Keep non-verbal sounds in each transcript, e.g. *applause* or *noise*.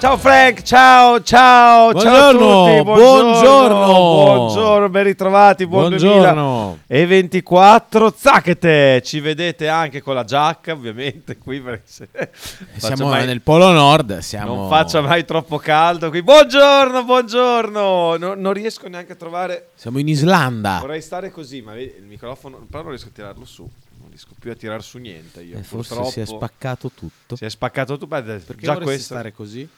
Ciao Frank, ciao, ciao, Buongiorno, ciao a tutti, buongiorno. buongiorno, ben ritrovati, buon Buongiorno. 2024, zacchete, ci vedete anche con la giacca ovviamente qui Siamo mai- nel Polo Nord, siamo... non faccia mai troppo caldo qui, buongiorno, buongiorno, No- non riesco neanche a trovare, siamo in Islanda. vorrei stare così ma vedi, il microfono, però non riesco a tirarlo su, non riesco più a tirar su niente io, Eh, forse si è spaccato tutto. Si è spaccato tu, beh, Perché già questo, stare così?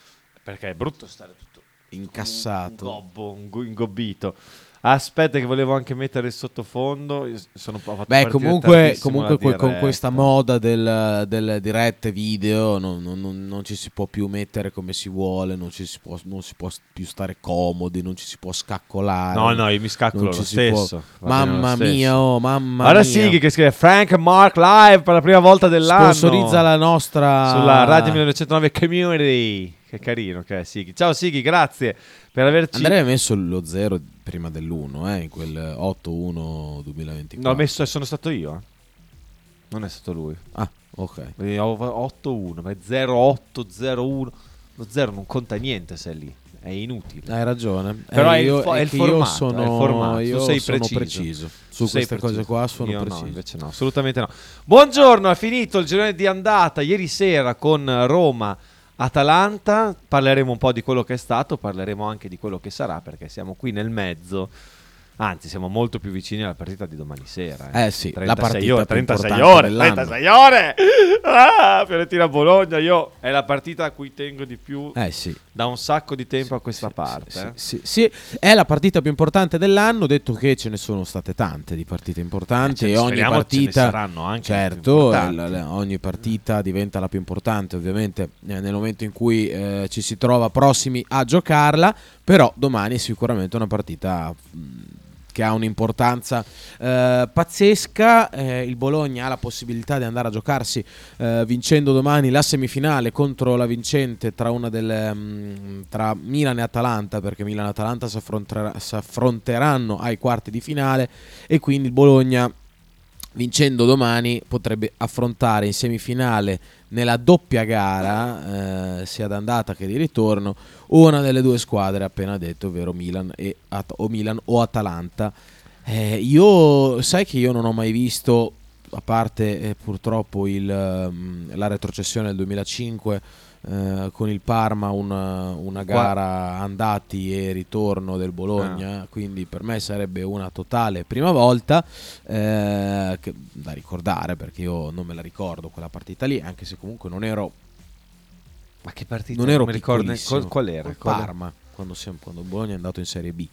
Perché è brutto stare tutto Incassato. Un gobbo, un gu- ingobbito. Aspetta che volevo anche mettere il sottofondo. sono, Beh, comunque, comunque que- con questa moda del, delle dirette video non, non- non- non ci si può più mettere come si vuole, non, ci si può, non si può più stare comodi, non ci si può scaccolare. No, no, io mi scaccolo lo può- stesso. va bene lo Mamma stesso. mia, oh, mamma Guarda mia. Sighi che scrive Frank Mark live per la prima volta dell'anno. Sponsorizza la nostra... Sulla Radio 1909 Community. Che carino che è Sighi. Ciao Sighi, grazie per averci... Andrei ha messo lo 0 prima dell'1, eh, in quel 8-1-2024. No, ho messo, sono stato io. eh. Non è stato lui. Ah, ok. Quindi ho 8-1, ma è 0-8-0-1. Lo 0 non conta niente se è lì. È inutile. Hai ragione. Però Eh, è il io- fo- è il formato, io è sono, il formato. Tu io sei sono preciso. Su Tu sei queste cose preciso. qua sono Io preciso. No, invece no, assolutamente no. Buongiorno, è finito il girone di andata ieri sera con Roma. Atalanta, parleremo un po' di quello che è stato, parleremo anche di quello che sarà perché siamo qui nel mezzo. Anzi, siamo molto più vicini alla partita di domani sera. Eh sì, la 36 partita ore, più 36 importante ore, dell'anno. 36 ore. Ah, Fiorentina Bologna, io è la partita a cui tengo di più Eh sì. da un sacco di tempo a questa Sì, parte. sì, eh. sì, sì. è la partita più importante dell'anno, detto che ce ne sono state tante di partite importanti Eh, e ogni speriamo ce ne partita saranno anche certo, la- la- ogni partita diventa la più importante, ovviamente eh, nel momento in cui eh, ci si trova prossimi a giocarla, però domani è sicuramente una partita mh, che ha un'importanza eh, pazzesca. Eh, il Bologna ha la possibilità di andare a giocarsi eh, vincendo domani la semifinale contro la vincente tra delle mh, tra Milan e Atalanta, perché Milan e Atalanta si affronteranno ai quarti di finale e quindi il Bologna vincendo domani potrebbe affrontare in semifinale nella doppia gara eh, sia d'andata che di ritorno una delle due squadre appena detto ovvero Milan, e At- o, Milan o Atalanta. Eh, io sai che io non ho mai visto a parte eh, purtroppo il, ehm, la retrocessione del 2005 eh, con il Parma una, una gara andati e ritorno del Bologna quindi per me sarebbe una totale prima volta eh, che- da ricordare perché io non me la ricordo quella partita lì anche se comunque non ero Ma che partita? non ero mi ricordo qual, qual era? Col Parma quando, siamo- quando Bologna è andato in Serie B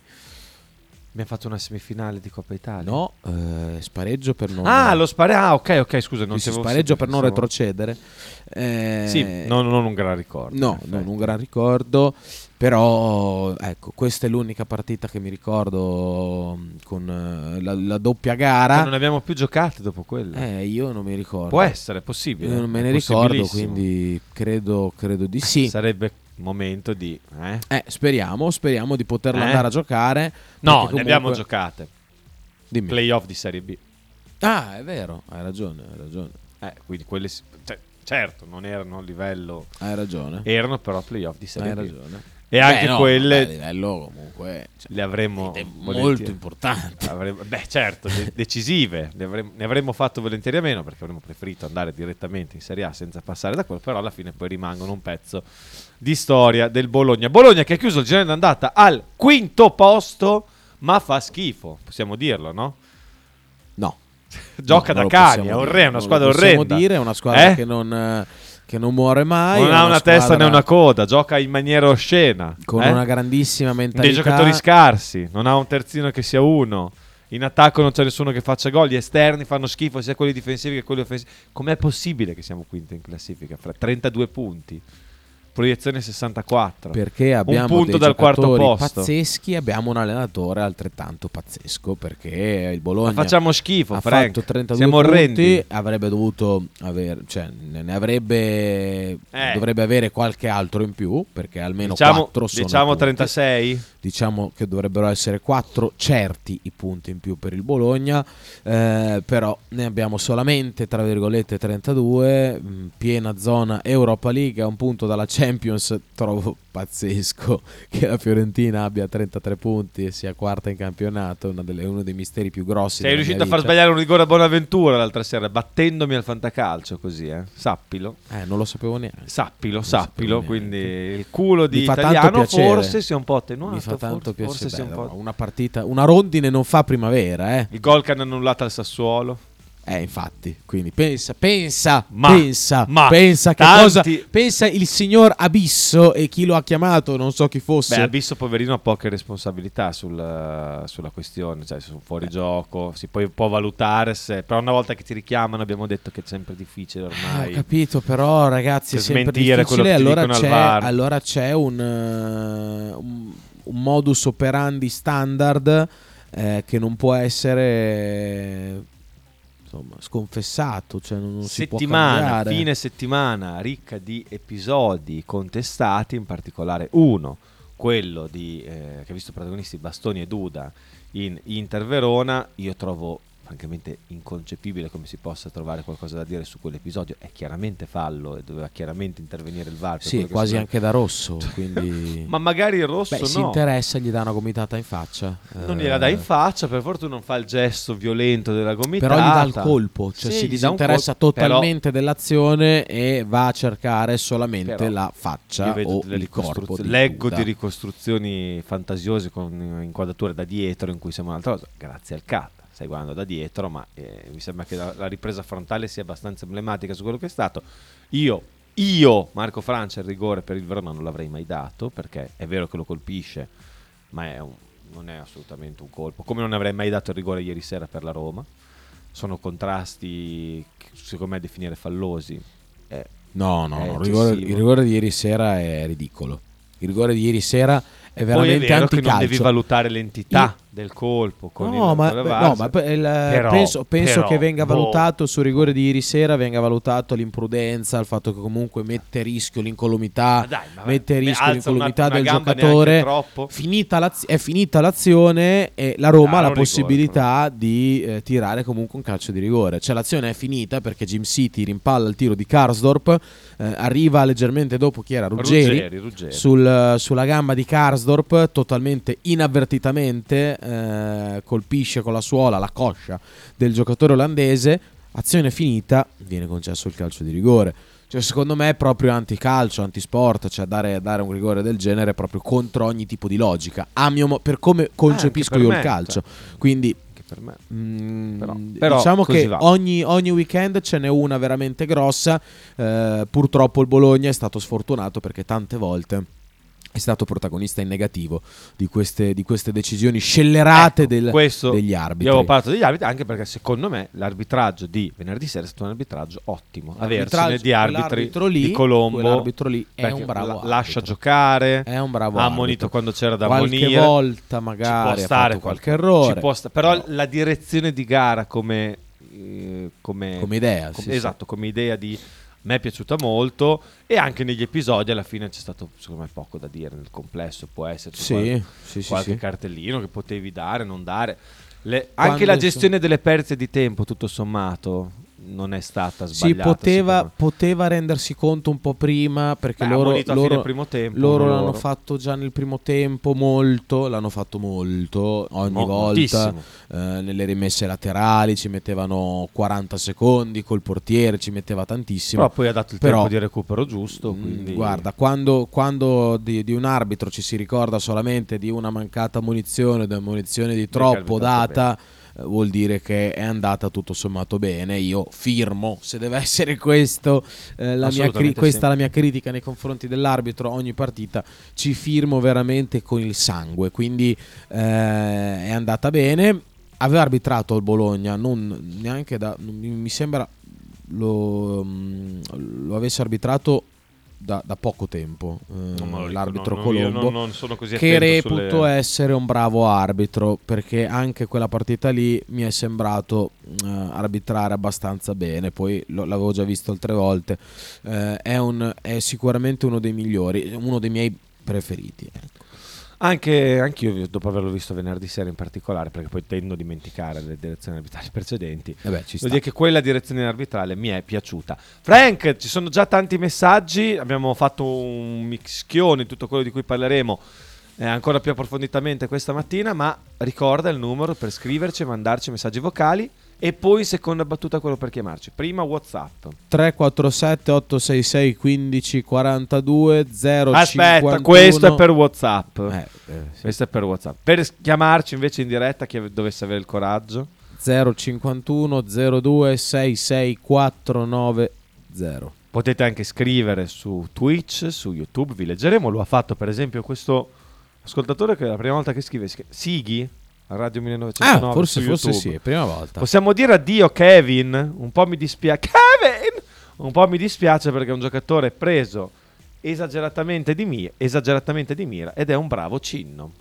Abbiamo fatto una semifinale di Coppa Italia. no eh, spareggio per non Ah, lo spare. Ah, ok, ok, scusa. Non avevo spareggio per non retrocedere Eh, Sì, no, non un gran ricordo. No, non un gran ricordo, però ecco, questa è l'unica partita che mi ricordo mh, con eh, la, la doppia gara. non abbiamo più giocate dopo quella. Eh, io non mi ricordo. Può essere, è possibile. Io non me ne ricordo, quindi credo, credo di sì. Sarebbe momento di... eh? Eh, speriamo, speriamo di poterla Eh? andare a giocare. No, perché ne abbiamo comunque- giocate. Dimmi. Playoff di Serie B. Ah, è vero, hai ragione, hai ragione. Eh, quindi quelle... cioè, certo, non erano a livello... Hai ragione. Erano però playoff di Serie Hai B. ragione. E anche Beh, no, quelle... a livello comunque cioè, le avremmo... molto importante. Avremmo- beh, certo, de- *laughs* decisive. Avremmo, ne avremmo fatto volentieri a meno perché avremmo preferito andare direttamente in Serie A senza passare da quello. Però alla fine poi rimangono un pezzo di storia del Bologna. Bologna che ha chiuso il girone d'andata al quinto posto, ma fa schifo, possiamo dirlo, no? No. *laughs* Gioca No, da cani, è dire, orrenda, una non squadra lo possiamo orrenda. dire, è una squadra Eh? che, non, che non muore mai. non è ha una testa né una coda, gioca in maniera oscena. Con eh? una grandissima mentalità. dei giocatori scarsi, non ha un terzino che sia uno. In attacco non c'è nessuno che faccia gol. Gli esterni fanno schifo, sia quelli difensivi che quelli offensivi. Com'è possibile che siamo quinto in classifica? Fra 32 punti, proiezione 64. Perché abbiamo punto dei dal quarto posto. pazzeschi, abbiamo un allenatore altrettanto pazzesco perché il Bologna Ma facciamo schifo, ha Frank. fatto 32 Siamo orrendi. punti, avrebbe dovuto avere, cioè ne avrebbe Eh. dovrebbe avere qualche altro in più perché almeno Diciamo, 4 sono diciamo punti. 36? diciamo che dovrebbero essere 4 certi i punti in più per il Bologna, eh, però ne abbiamo solamente tra virgolette 32, mh, piena zona Europa League, a un punto dalla Champions, trovo pazzesco *laughs* che la Fiorentina abbia 33 punti e sia quarta in campionato, delle, uno dei misteri più grossi. Sei riuscito a far sbagliare un rigore a Bonaventura l'altra sera, battendomi al fantacalcio così, eh? sappilo. Eh, non lo sapevo neanche. Sappilo, Non sappilo, quindi il culo di italiano forse sia un po' attenuato. Mi fa tanto forse, forse piacere. un Beh, po'... Una partita, una rondine non fa primavera, eh. Il gol che hanno annullato al Sassuolo. Eh, infatti, quindi pensa, pensa, Ma- pensa, ma pensa che tanti- cosa pensa il signor Abisso e chi lo ha chiamato, non so chi fosse. Beh, Abisso poverino ha poche responsabilità sul- sulla questione, cioè su fuori gioco, si poi può valutare se, però una volta che ti richiamano abbiamo detto che è sempre difficile Ah, ormai. ho capito, però ragazzi è sempre difficile. Allora c'è, allora c'è un, eh, un, un modus operandi standard eh, che non può essere insomma, sconfessato, cioè non, non si può settimana, fine settimana ricca di episodi contestati, in particolare uno, quello di, eh, che ha visto protagonisti Bastoni e Duda in Inter Verona, io trovo francamente inconcepibile come si possa trovare qualcosa da dire su quell'episodio, è chiaramente fallo e doveva chiaramente intervenire il VAR. Sì, quasi si- anche da rosso, *laughs* quindi Ma magari il rosso Beh, si no. interessa, gli dà una gomitata in faccia. Non Eh, gliela dà in faccia, per fortuna non fa il gesto violento della gomitata. Però gli dà il colpo, cioè Sì, si disinteressa colpo, però- totalmente dell'azione e va a cercare solamente Però la faccia o il corpo. Di leggo Buddha. di ricostruzioni fantasiose con inquadrature da dietro in cui sembra un'altra cosa, grazie al CAT. Stai guardando da dietro, ma eh, mi sembra che la, la ripresa frontale sia abbastanza emblematica su quello che è stato. Io, io, Marco Francia, il rigore per il Verona non l'avrei mai dato perché è vero che lo colpisce, ma è un- non è assolutamente un colpo. Come non avrei mai dato il rigore ieri sera per la Roma. Sono contrasti, secondo me, definire fallosi. Eh, No, no, È no, il rigore, il rigore di ieri sera è ridicolo. Il rigore di ieri sera è Poi è veramente vero che non anticalcio. devi valutare l'entità del colpo con No, il ma, con no, ma il- Però- penso, penso però, che venga boh. valutato sul rigore di ieri sera, venga valutato l'imprudenza, il fatto che comunque mette a rischio l'incolumità, Ma dai, ma mette a rischio l'incolumità una- una del giocatore. Finita è finita l'azione e la Roma Ah, ha la un rigore, possibilità di eh, tirare comunque un calcio di rigore. Cioè l'azione è finita perché Jim City rimpalla il tiro di Karsdorp, eh, arriva leggermente dopo chi era Ruggeri, Ruggeri, Ruggeri. sul- sulla gamba di Karsdorp, totalmente inavvertitamente eh, colpisce con la suola la coscia del giocatore olandese. Azione finita, viene concesso il calcio di rigore. Cioè, secondo me è proprio anticalcio, antisport, cioè dare, dare un rigore del genere è proprio contro ogni tipo di logica. Mio per come concepisco per io me, il calcio. cioè. Quindi per me. Mm, Però- però diciamo che ogni, ogni weekend ce n'è una veramente grossa. Eh, purtroppo il Bologna è stato sfortunato perché tante volte è stato protagonista in negativo di queste, di queste decisioni scellerate Ecco, del- questo degli arbitri. Io avevo parlato degli arbitri anche perché secondo me l'arbitraggio di venerdì sera è stato un arbitraggio ottimo. L'arbitraggio- di arbitri lì- di Colombo. quell'arbitro lì è un bravo arbitro. lascia giocare. È un bravo ha ammonito quando c'era da qualche ammonire. volta Ci magari può ha stare qualche qualche- errore. ci può sta- però la direzione di gara come, eh, come, Come idea, com- sì, esatto, come idea di me è piaciuta molto e anche negli episodi alla fine c'è stato secondo me poco da dire nel complesso può esserci Sì, qual- sì, qualche sì. cartellino che potevi dare non dare Le- anche la gestione delle perdite di tempo tutto sommato non è stata Si sbagliata poteva, secondo me. poteva rendersi conto un po' prima perché Beh, loro, loro, primo tempo, loro l'hanno loro. fatto già nel primo tempo molto, l'hanno fatto molto ogni Mo- volta eh, nelle rimesse laterali ci mettevano 40 secondi col portiere ci metteva tantissimo però poi ha dato il Però- tempo di recupero giusto Mm, quindi Guarda, quando, quando di, di un arbitro ci si ricorda solamente di una mancata munizione, di una munizione di troppo data, eh, vuol dire che è andata tutto sommato bene. Io firmo, se deve essere questo, eh, la cri- questa sì. la mia critica nei confronti dell'arbitro, ogni partita ci firmo veramente con il sangue, quindi eh, è andata bene. Aveva arbitrato il Bologna, non neanche da... mi, mi sembra lo, mm, lo avesse arbitrato da, da poco tempo eh, l'arbitro io Colombo non, non che reputo sulle- essere un bravo arbitro perché anche quella partita lì mi è sembrato eh, arbitrare abbastanza bene. Poi lo- l'avevo già visto altre volte Eh, è, un- è sicuramente uno dei migliori uno dei miei preferiti ecco. Anche anch'io, dopo averlo visto venerdì sera in particolare, perché poi tendo a dimenticare le direzioni arbitrali *laughs* precedenti, Eh beh, ci. Devo dire che quella direzione arbitrale mi è piaciuta. Frank, ci sono già tanti messaggi, abbiamo fatto un mischione di tutto quello di cui parleremo eh, ancora più approfonditamente questa mattina, ma ricorda il numero per scriverci e mandarci messaggi vocali e poi seconda battuta quello per chiamarci. Prima WhatsApp. 347 866 15 42 0 Aspetta, questo è per WhatsApp. Eh, eh, sì. Questo è per WhatsApp. Per chiamarci invece in diretta chi dovesse avere il coraggio. 051 02 66490 Potete anche scrivere su Twitch, su YouTube, vi leggeremo. Lo ha fatto per esempio questo ascoltatore che è la prima volta che scrive, Sighi, a Radio 1909 Ah, forse, forse sì, è prima volta. Possiamo dire addio Kevin? Un po' mi dispiace. Kevin! Un po' mi dispiace perché è un giocatore preso esageratamente di, mi- esageratamente di mira ed è un bravo cinno.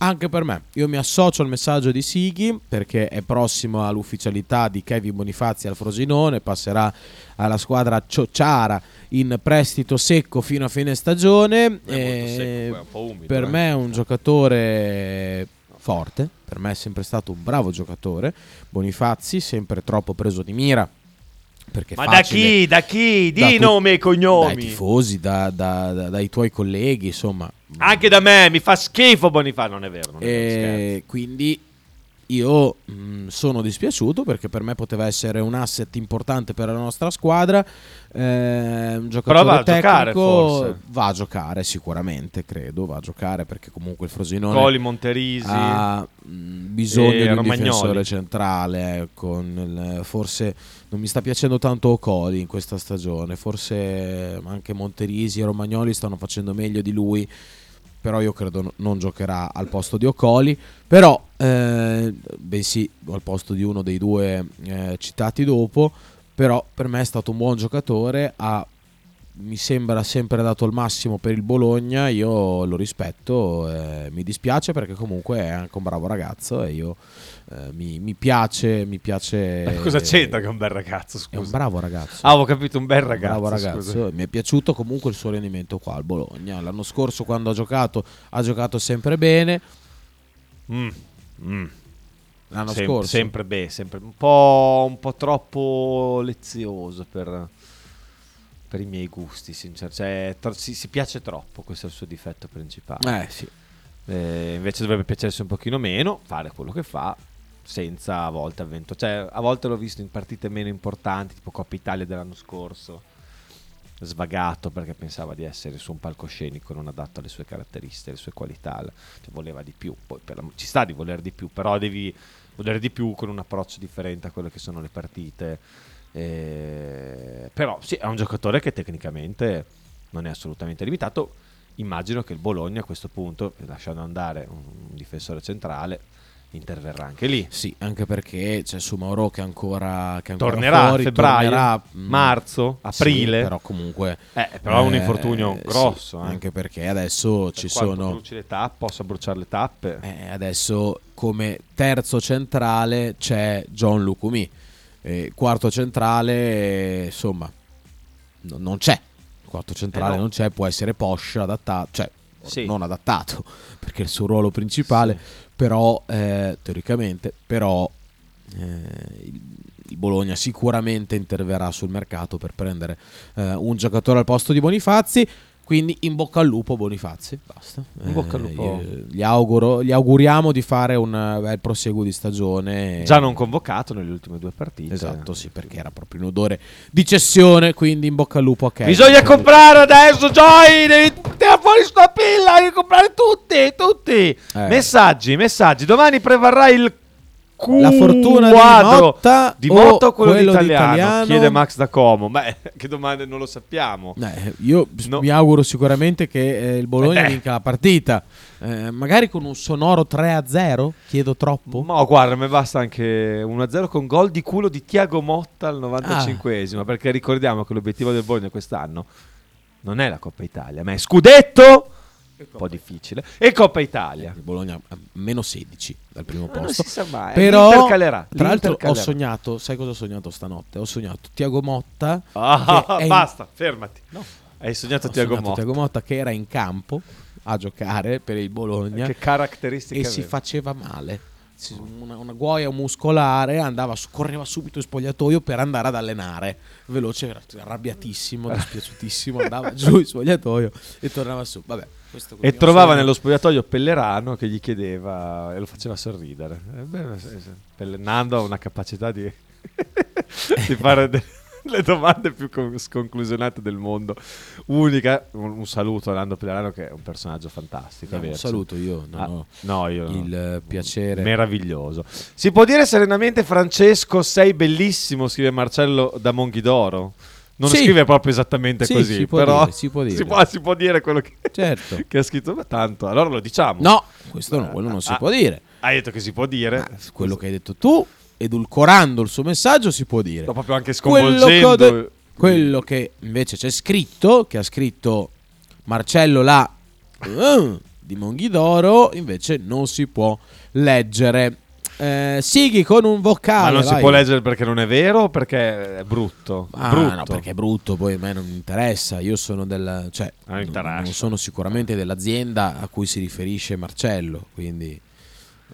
Anche per me, io mi associo al messaggio di Sighi perché è prossimo all'ufficialità di Kevin Bonifazzi al Frosinone, passerà alla squadra Ciociara in prestito secco fino a fine stagione. e per me è un giocatore forte, per me è sempre stato un bravo giocatore. Bonifazzi, sempre troppo preso di mira. Perché Ma da chi? Da chi? da Di tut- nome e Dai cognomi. tifosi, da- da- da- dai tuoi colleghi, insomma. Anche da me, mi fa schifo Bonifà, non è vero. Non è vero, scherzo. E quindi io mh, sono dispiaciuto perché per me poteva essere un asset importante per la nostra squadra. Eh, un giocatore va a tecnico giocare, forse. va a giocare sicuramente, credo, va a giocare perché comunque il Frosinone Coli Monterisi. ha mh, bisogno di un Romagnoli. difensore centrale. eh, con il- forse non mi sta piacendo tanto Ocoli in questa stagione. Forse anche Monterisi e Romagnoli stanno facendo meglio di lui. Però io credo no- non giocherà al posto di Ocoli. Però, eh, bensì al posto di uno dei due eh, citati dopo. Però per me è stato un buon giocatore. Ha mi sembra sempre dato il massimo per il Bologna, io lo rispetto, eh, mi dispiace perché comunque è anche un bravo ragazzo e io eh, mi, mi piace, mi piace... Eh, Cosa c'entra che è un bel ragazzo, È un scusa? bravo ragazzo. Ah, ho capito, un bel Un ragazzo. bravo ragazzo. scusa. Mi è piaciuto comunque il suo rendimento qua al Bologna. L'anno scorso quando ha giocato ha giocato sempre bene. Mm, mm. L'anno Sem- scorso Sempre beh, sempre un po', un po' troppo lezioso per, per i miei gusti, sincer- cioè, tro- si, si piace troppo, questo è il suo difetto principale. Eh sì. Eh, invece dovrebbe piacersi un pochino meno, fare quello che fa, senza a volte avvento. Cioè, a volte l'ho visto in partite meno importanti, tipo Coppa Italia dell'anno scorso, svagato perché pensava di essere su un palcoscenico non adatto alle sue caratteristiche, alle sue qualità, cioè, voleva di più. Poi la- ci sta di voler di più, però devi volere di più con un approccio differente a quelle che sono le partite. Eh, però sì, è un giocatore che tecnicamente non è assolutamente limitato. Immagino che il Bologna a questo punto, lasciando andare un difensore centrale, interverrà anche lì. Sì, anche perché c'è su Mauro che ancora, che ancora Tornerà fuori, a febbraio, tornerà, mm, marzo, sì, aprile. però comunque Eh, però è un Eh, infortunio sì, grosso. eh. anche perché adesso Per ci sono bruci le tappe, possa bruciare le tappe. eh, adesso come terzo centrale c'è John Lucumi Eh, quarto centrale insomma no- non c'è quarto centrale Eh no. non c'è può essere Posh adattato cioè Sì. non adattato *laughs* perché è il suo ruolo principale però eh, teoricamente però eh, il, il Bologna sicuramente interverrà sul mercato per prendere eh, un giocatore al posto di Bonifazzi quindi in bocca al lupo Bonifazzi basta In bocca al lupo. io- gli, auguro, gli auguriamo di fare un eh, bel proseguo di stagione Già non convocato nelle ultime due partite. esatto sì perché era proprio in odore di cessione quindi in bocca al lupo a Kevin. Bisogna comprare adesso, Joy! Devi tirare fuori sta pilla, devi comprare tutti, tutti! Eh. Messaggi, messaggi. Domani prevarrà il La fortuna di Motta di Motta o quello, quello d'italiano? d'italiano? Chiede Max da Como. Beh, *laughs* che domande non lo sappiamo. Eh, io No. mi auguro sicuramente che eh, il Bologna Eh. vinca la partita. Eh, magari con un sonoro 3-0? Chiedo troppo? Ma guarda, mi basta anche 1-0 con gol di culo di Tiago Motta al 95esimo. Perché ricordiamo che l'obiettivo del Bologna quest'anno non è la Coppa Italia, ma è scudetto. Un po' difficile. E Coppa Italia. Il Bologna meno 16 dal primo Ma non posto. si sa mai. Però, l'Inter calerà, tra l'altro, ho sognato, sai cosa ho sognato stanotte? Ho sognato Tiago Motta. Ah, è in- basta, fermati. No. Hai sognato Ho Tiago sognato Motta. Thiago Motta che era in campo a giocare per il Bologna Che caratteristiche e si aveva? faceva male. Una, una guaia muscolare, andava, correva subito in spogliatoio per andare ad allenare. Veloce, arrabbiatissimo, dispiaciutissimo, andava giù in spogliatoio e tornava su. Vabbè, E trovava nello spogliatoio Pellerano che gli chiedeva e lo faceva sorridere. Eh, beh, Nando ha una capacità di, *laughs* di fare de- *laughs* le domande più con- sconclusionate del mondo. Unica, un, un saluto a Nando Pellerano che è un personaggio fantastico. No, un saluto io, non Ah, no, io no. il eh, piacere. Meraviglioso. Si può dire serenamente, Francesco, sei bellissimo, scrive Marcello da Monghidoro. Non Sì. scrive proprio esattamente Sì, così, si però dire, si può *laughs* dire. Si può, si può dire quello che, Certo. *laughs* che ha scritto. Ma tanto, allora lo diciamo. No, questo no, quello non si Ah, può dire. Hai detto che si può dire. Ma quello che hai detto tu, edulcorando il suo messaggio, si può dire. Sto proprio anche Quello che, sconvolgendo. de- quello che invece c'è scritto, che ha scritto Marcello là eh, di Monghidoro, invece non si può leggere. Eh, Sighi con un vocale. Ma non si vai. può leggere perché non è vero o perché è brutto? Ah, brutto. no, perché è brutto, poi a me non interessa. Io sono del. cioè, Non non sono sicuramente dell'azienda a cui si riferisce Marcello. Quindi,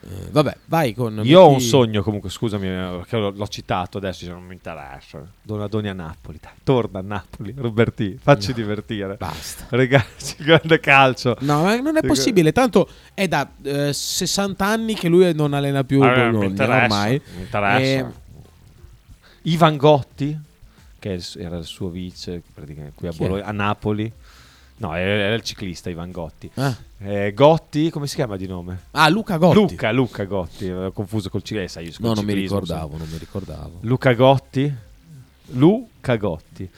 eh, vabbè, vai con. Io ho un sogno comunque, scusami, eh, perché l'ho, l'ho citato adesso, cioè, non mi interessa. Donadoni a Napoli, dai, torna a Napoli, Roberti, facci No. divertire. Basta. Regalci grande calcio. No, ma non è possibile. Tanto è da eh, 60 anni che lui non allena più il Ah, mi Bologna interessa, ormai. mi interessa. Eh, Ivan Gotti, che era il suo vice praticamente, qui a? Bologna, a Napoli. No, era il ciclista Ivan Gotti. ah. Eh, Gotti, come si chiama di nome? Ah, Luca Gotti. Luca, Luca Gotti, avevo confuso col ciclista. Io col No, non mi ricordavo, non mi ricordavo. Luca Gotti. Luca Gotti.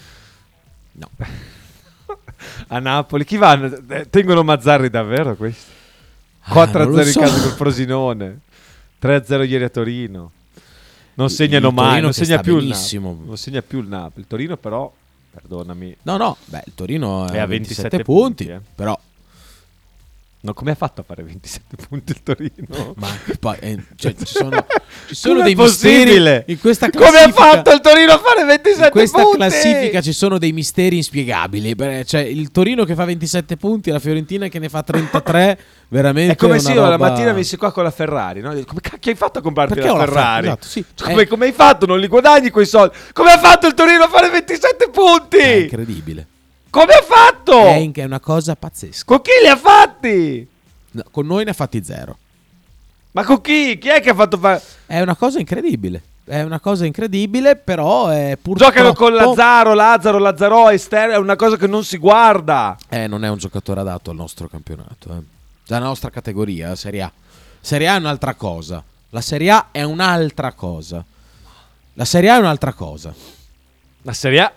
No. *laughs* a Napoli. Chi vanno? Eh, Tengono Mazzarri davvero questi? Ah, 4-0 non lo in so. casa col Frosinone. 3-0 ieri a Torino. Non segnano mai, non segna più il. Non segna più il Napoli. Il Torino però, perdonami, No, no, beh, il Torino è, È a a 27 27, punti, punti, eh. però no, come ha fatto a fare 27 *laughs* punti il Torino? ma poi, eh, cioè, ci sono, ci *laughs* sono dei misteri in questa Come ha classifica. fatto il Torino a fare 27 in questa punti? classifica ci sono dei misteri inspiegabili. Beh, Cioè, il Torino che fa 27 punti, la Fiorentina che ne fa 33, *laughs* veramente. È come se io la roba- mattina venissi qua con la Ferrari, no? Come cacchio hai fatto a comprarti Perché la la Ferrari? Ferrari? Esatto, sì. Cioè, come, Eh. come hai fatto? Non li guadagni quei soldi? Come ha fatto il Torino a fare 27 punti? È incredibile. Come ha fatto? In- è una cosa pazzesca. Con chi li ha fatti? No, con noi ne ha fatti zero. Ma con chi? Chi è che ha fatto fare? È una cosa incredibile. È una cosa incredibile, però è purtroppo... Giocano con Lazzaro, Lazzaro, Lazzaro, esterno, è una cosa che non si guarda. Eh, non è un giocatore adatto al nostro campionato. Eh. La nostra categoria, la Serie A. Serie A è un'altra cosa. La Serie A è un'altra cosa. La Serie A è un'altra cosa. La Serie A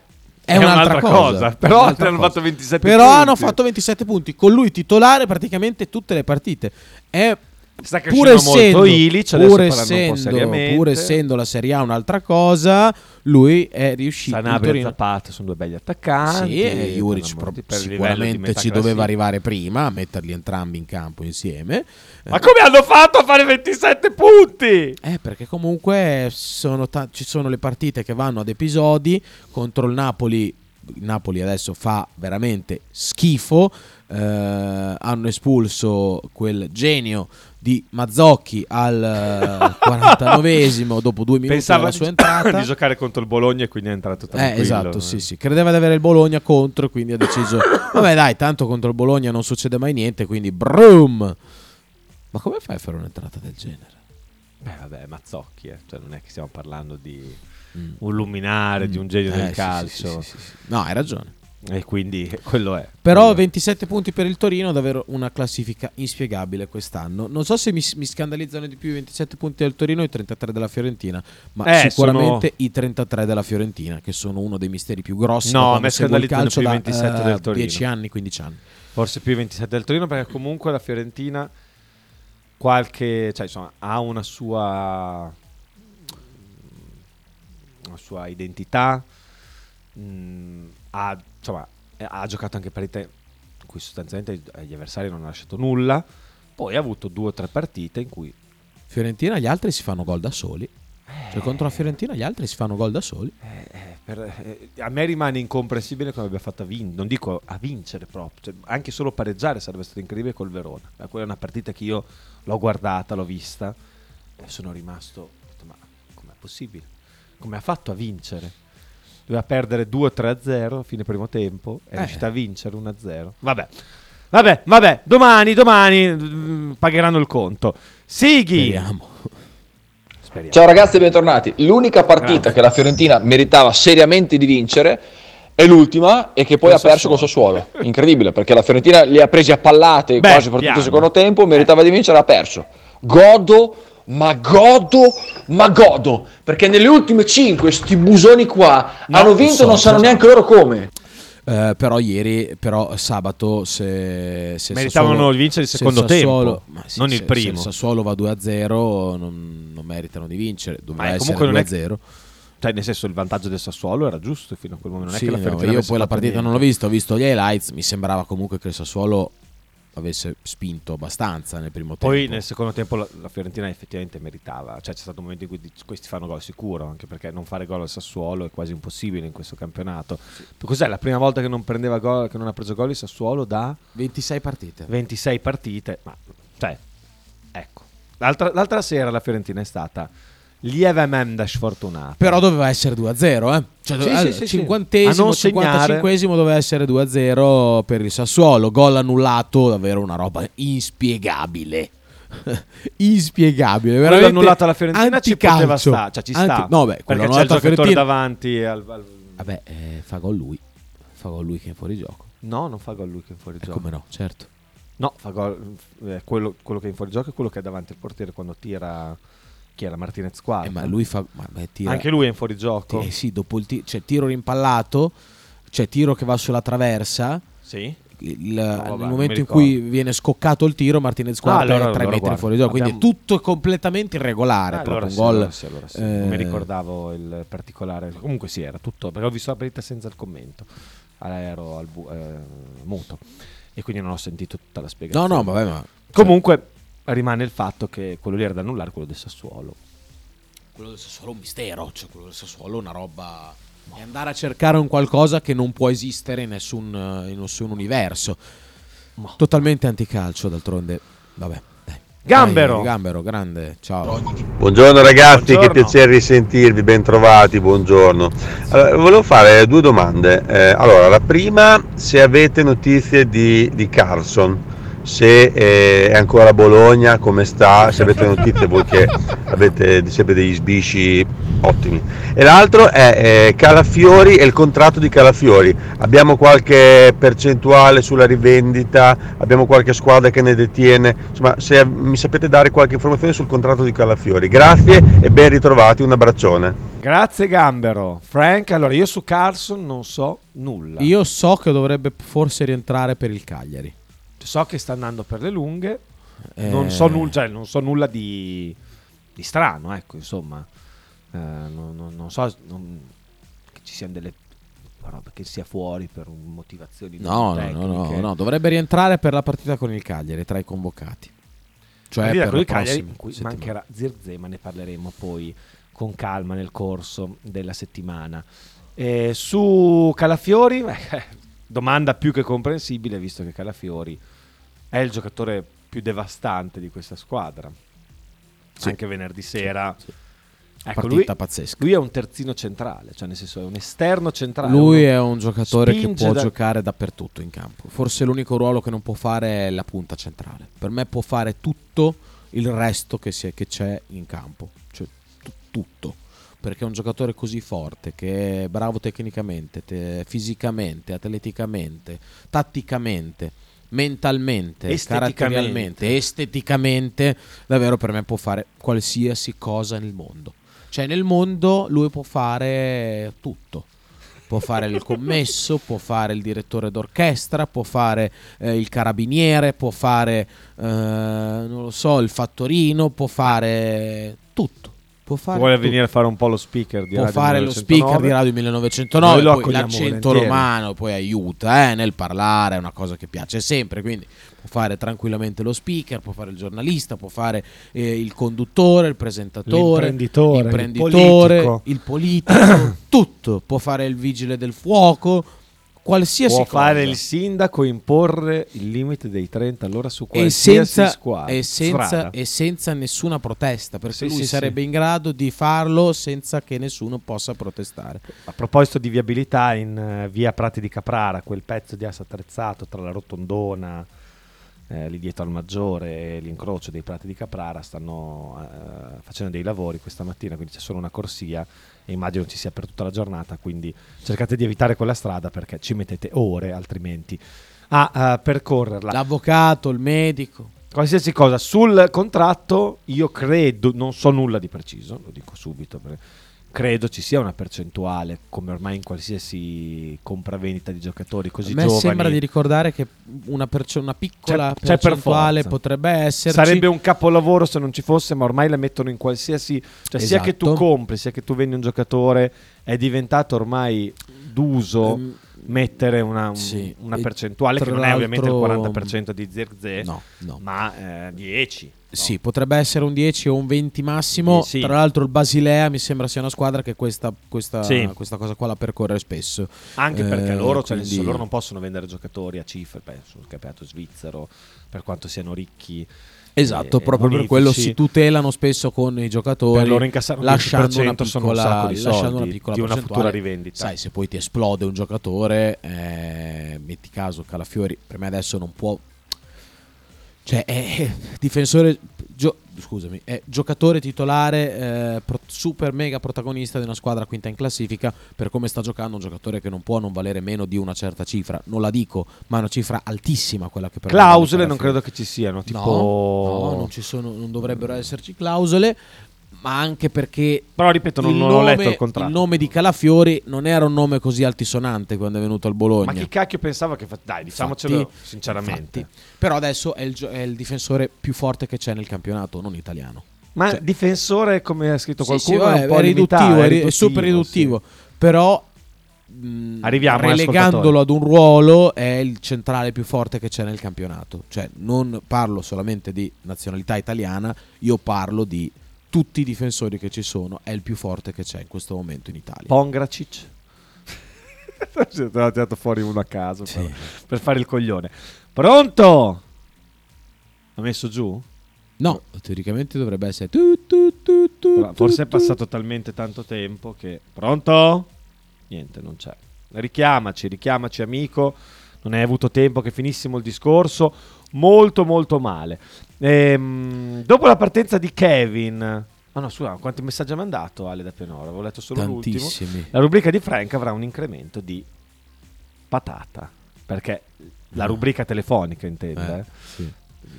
È, un'altra, cosa. Però È altri un'altra hanno cosa. fatto 27 Però punti. hanno fatto 27 punti. Con lui titolare praticamente tutte le partite. È Sta crescendo essendo, molto Ilic, pur, essendo, pur essendo la Serie A un'altra cosa, lui è riuscito Sanabria e Zapata sono due begli attaccanti. Sì, e Juric pro- sicuramente ci doveva arrivare prima a metterli entrambi in campo insieme. Ma come hanno fatto a fare 27 punti? Eh, perché comunque sono ta- ci sono le partite che vanno ad episodi contro il Napoli. Napoli adesso fa veramente schifo. Eh, hanno espulso quel genio di Mazzocchi al eh, 49esimo *laughs* dopo due minuti Pensava dalla di, sua entrata. di giocare contro il Bologna e quindi è entrato Eh, tranquillo. esatto, sì, sì. Credeva di avere il Bologna contro e quindi ha deciso, *laughs* vabbè dai, tanto contro il Bologna non succede mai niente, quindi brum. Ma come fai a fare un'entrata del genere? Beh, vabbè, Mazzocchi, eh. cioè, non è che stiamo parlando di Mm. un luminare, di un genio Eh, del sì, calcio. sì, sì. No, hai ragione. E quindi quello è. Però Quello è. 27 punti per il Torino, davvero una classifica inspiegabile quest'anno. Non so se mi, mi scandalizzano di più i 27 punti del Torino e i 33 della Fiorentina, ma Eh, sicuramente sono- i 33 della Fiorentina, che sono uno dei misteri più grossi No, da a me scandalizzano calcio più i da 27 del eh, Torino. 10 anni, 15 anni. Forse più i 27 del Torino perché comunque la Fiorentina qualche, cioè insomma, ha una sua una sua identità mh, ha, insomma, eh, ha giocato anche partite in cui sostanzialmente agli avversari non ha lasciato nulla poi ha avuto due o tre partite in cui Fiorentina, gli altri si fanno gol da soli. Cioè, contro la Fiorentina, gli altri si fanno gol da soli. eh, eh, per- eh, a me rimane incomprensibile come abbia fatto a vincere, non dico a vincere proprio, cioè, anche solo pareggiare sarebbe stato incredibile col Verona. Ma quella è una partita che io l'ho guardata, l'ho vista e sono rimasto, detto, ma com'è possibile? Come ha fatto a vincere? Doveva perdere 2-3-0 a fine primo tempo, è Eh. riuscita a vincere 1-0. Vabbè. Vabbè, vabbè, domani, domani mm, pagheranno il conto. Sighi! Speriamo. Speriamo. Ciao ragazzi e bentornati. L'unica partita Grazie. che la Fiorentina meritava seriamente di vincere è l'ultima e che poi ha perso col Sassuolo. Incredibile perché la Fiorentina li ha presi a pallate Beh, quasi per tutto il secondo tempo, meritava di vincere, ha perso. Godo, ma godo, ma godo perché nelle ultime 5 sti busoni qua No, hanno non vinto so, non sanno so. neanche loro come. Eh, però ieri, però sabato, se, se il Meritavano Sassuolo- di vincere il se secondo Sassuolo- tempo, ma sì, non il se- primo. Se il Sassuolo va 2-0 non, non meritano di vincere, è- essere comunque non è- 2-0. Cioè, nel senso, il vantaggio del Sassuolo era giusto fino a quel momento. Non è Sì, che la no, io poi la partita non niente. l'ho vista, ho visto gli highlights, mi sembrava comunque che il Sassuolo avesse spinto abbastanza nel primo Poi tempo. nel secondo tempo la, la Fiorentina effettivamente meritava. Cioè, c'è stato un momento in cui questi fanno gol sicuro, anche perché non fare gol al Sassuolo è quasi impossibile in questo campionato. Cos'è la prima volta che non prendeva gol, che non ha preso gol il Sassuolo da 26 partite. 26 partite? Ma, cioè, ecco. L'altra, l'altra sera la Fiorentina è stata lievemente sfortunata. Però doveva essere 2-0, eh. Cioè, Sì, eh, sì, sì, sì. Cinquantesimo, segnare. 55esimo doveva essere 2-0 per il Sassuolo, gol annullato, davvero una roba inspiegabile. *laughs* inspiegabile, Quello veramente annullato alla Fiorentina ci anticalcio. poteva stare, cioè ci sta. Anti- no, beh, quello annullato alla giocatore Fiorentina- davanti al, al- Vabbè, eh, fa gol lui. Fa gol lui che è fuori gioco. No, non fa gol lui che è fuori Eh, gioco. come no, certo. No, fa gol eh, quello, quello che è in fuori gioco è quello che è davanti al portiere quando tira chi era Martinez qua. Eh, ma lui fa ma, beh, tira, Anche lui è in fuori gioco. Eh sì, dopo il ti- c'è tiro rimpallato, c'è tiro che va sulla traversa. Sì. il- vabbè, nel momento in cui viene scoccato il tiro, Martinez guarda Ah, allora- è 3 allora metri guarda, fuori gioco. Quindi abbiamo- è tutto completamente irregolare. Ah, allora un sì, gol. allora sì, sì. Non mi eh, ricordavo il particolare. Comunque sì, era tutto. Perché ho visto la partita senza il commento. Ah, Ero al bu- eh, muto. E quindi non ho sentito tutta la No, spiegazione. no, vabbè, ma Comunque rimane il fatto che quello lì era da annullare, quello del Sassuolo. quello del Sassuolo è un mistero. Cioè, quello del Sassuolo è una roba. È andare a cercare un qualcosa che non può esistere in nessun, eh, in nessun universo. Totalmente anticalcio, d'altronde. Vabbè. Gambero. Dai, Gambero, grande. Ciao. Buongiorno ragazzi, Buongiorno. che piacere risentirvi, bentrovati, buongiorno. Allora, volevo fare due domande. Eh, allora, la prima, se avete notizie di, di Carlson, se eh, è ancora a Bologna, come sta, se avete notizie voi che avete sempre degli sbisci ottimi. E l'altro è eh, Calafiori e il contratto di Calafiori. Abbiamo qualche percentuale sulla rivendita, abbiamo qualche squadra che ne detiene. Insomma, se mi sapete dare qualche informazione sul contratto di Calafiori. Grazie e ben ritrovati, un abbraccione. Grazie Gambero. Frank, allora io su Carlson non so nulla. Io so che dovrebbe forse rientrare per il Cagliari. So che sta andando per le lunghe. Eh, Non, so nulla, cioè, non so nulla di, di strano, ecco, insomma. Eh, non, non- non so che ci siano delle robe che sia fuori per motivazioni No, no, no, no, no, dovrebbe rientrare per la partita con il Cagliari tra i convocati. Cioè per il Cagliari in cui settimana. mancherà Zirze, ma ne parleremo poi con calma nel corso della settimana. Eh, su Calafiori, *laughs* eh, domanda più che comprensibile, visto che Calafiori è il giocatore più devastante di questa squadra. Sì. Anche venerdì sera. Ecco, lui, Partita pazzesca. lui è un terzino centrale, cioè nel senso è un esterno centrale. Lui è un giocatore che può da- giocare dappertutto in campo. Forse l'unico ruolo che non può fare è la punta centrale. Per me può fare tutto il resto che, è- che c'è in campo. Cioè tu- tutto. Perché è un giocatore così forte, che è bravo tecnicamente, te- fisicamente, atleticamente, tatticamente, mentalmente, Esteticamente. caratterialmente, esteticamente. Davvero per me può fare qualsiasi cosa nel mondo. Cioè nel mondo lui può fare tutto. Può fare il commesso, può fare il direttore d'orchestra, può fare eh, il carabiniere, può fare, eh, non lo so, il fattorino, può fare tutto. Può fare Vuole tutto. venire a fare un po' lo speaker di può Radio fare lo 1909? speaker di Radio 1909 Noi lo poi l'accento romano poi aiuta eh, nel parlare è una cosa che piace sempre quindi può fare tranquillamente lo speaker può fare il giornalista può fare eh, il conduttore il presentatore L'imprenditore, il l'imprenditore, politico. il politico *coughs* tutto può fare il vigile del fuoco qualsiasi Può cosa fare il sindaco imporre il limite dei 30 all'ora su e qualsiasi senza, squadra. e, senza, e senza nessuna protesta perché Sì, lui sì, sarebbe sì. in grado di farlo senza che nessuno possa protestare A proposito di viabilità, in eh, via Prati di Caprara, quel pezzo di asse attrezzato tra la rotondona eh, lì dietro al Maggiore e l'incrocio dei Prati di Caprara stanno eh, facendo dei lavori questa mattina, quindi c'è solo una corsia e immagino ci sia per tutta la giornata, quindi cercate di evitare quella strada perché ci mettete ore altrimenti a eh, percorrerla. l'avvocato il medico Qualsiasi cosa sul contratto, io credo, non so nulla di preciso, lo dico subito, perché credo ci sia una percentuale, come ormai in qualsiasi compravendita di giocatori così a me giovani. sembra di ricordare che una, perce- una piccola C'è- c'è per percentuale forza. potrebbe esserci Sarebbe un capolavoro se non ci fosse, ma ormai la mettono in qualsiasi. Cioè, sia che tu Esatto. compri, sia che tu vendi un giocatore, è diventato ormai d'uso Ehm, mettere una, un- sì. una percentuale che non è ovviamente il l'altro- 40% di Zirkzee, no, no. ma eh, 10. Sì, potrebbe essere un 10 o un 20 massimo. Eh, sì. Tra l'altro, il Basilea mi sembra sia una squadra che questa, questa, Sì. questa cosa qua la percorre spesso. Anche perché Eh, loro, cioè, nel quindi- senso, loro non possono vendere giocatori a cifre, beh, sul campionato svizzero, per quanto siano ricchi. Esatto, eh, proprio per bonifici. quello si tutelano spesso con i giocatori. Per loro incassare un lasciando 10% una un piccola, soldi lasciando una piccola di una futura rivendita. Sai, se poi ti esplode un giocatore, eh, metti caso Calafiori, per me adesso non può... Cioè, è difensore... gio- scusami, è giocatore titolare, eh, pro- super mega protagonista di una squadra quinta in classifica. Per come sta giocando, un giocatore che non può non valere meno di una certa cifra. Non la dico, ma è una cifra altissima quella che per Clausole non credo che ci siano, tipo... No, no, non, ci sono, non dovrebbero esserci clausole, ma anche perché Però ripeto, non, non nome, ho letto il contratto. il nome di Calafiori non era un nome così altisonante quando è venuto al Bologna. Ma chi cacchio pensava che... Dai, diciamocelo Infatti- sinceramente. infatti. Però adesso è il, gio- è il difensore più forte che c'è nel campionato, non italiano. Ma Cioè- difensore, come ha scritto Sì, sì, qualcuno, vabbè, è è riduttivo, limitato, è, ri- è super riduttivo. Però mh, Arriviamo, eh, relegandolo ad un ruolo è il centrale più forte che c'è nel campionato. Cioè, non parlo solamente di nazionalità italiana, io parlo di tutti i difensori che ci sono, è il più forte che c'è in questo momento in Italia. Pongracic. *laughs* Ci ho tirato fuori uno a caso Sì. per, per fare il coglione. Pronto? Ha messo giù? No, teoricamente dovrebbe essere tu, tu, tu, tu, Forse è tu, passato talmente tanto tempo che... Pronto? Niente, non c'è. Richiamaci, richiamaci amico. Non hai avuto tempo che finissimo il discorso. Molto molto male. Ehm, dopo la partenza di Kevin... Ah no, scusa, quanti messaggi ha mandato Ale da Pianoro? Avevo letto solo l'ultimo. Tantissimi. La rubrica di Frank avrà un incremento di patata. Perché la rubrica telefonica intende. Eh, eh. sì.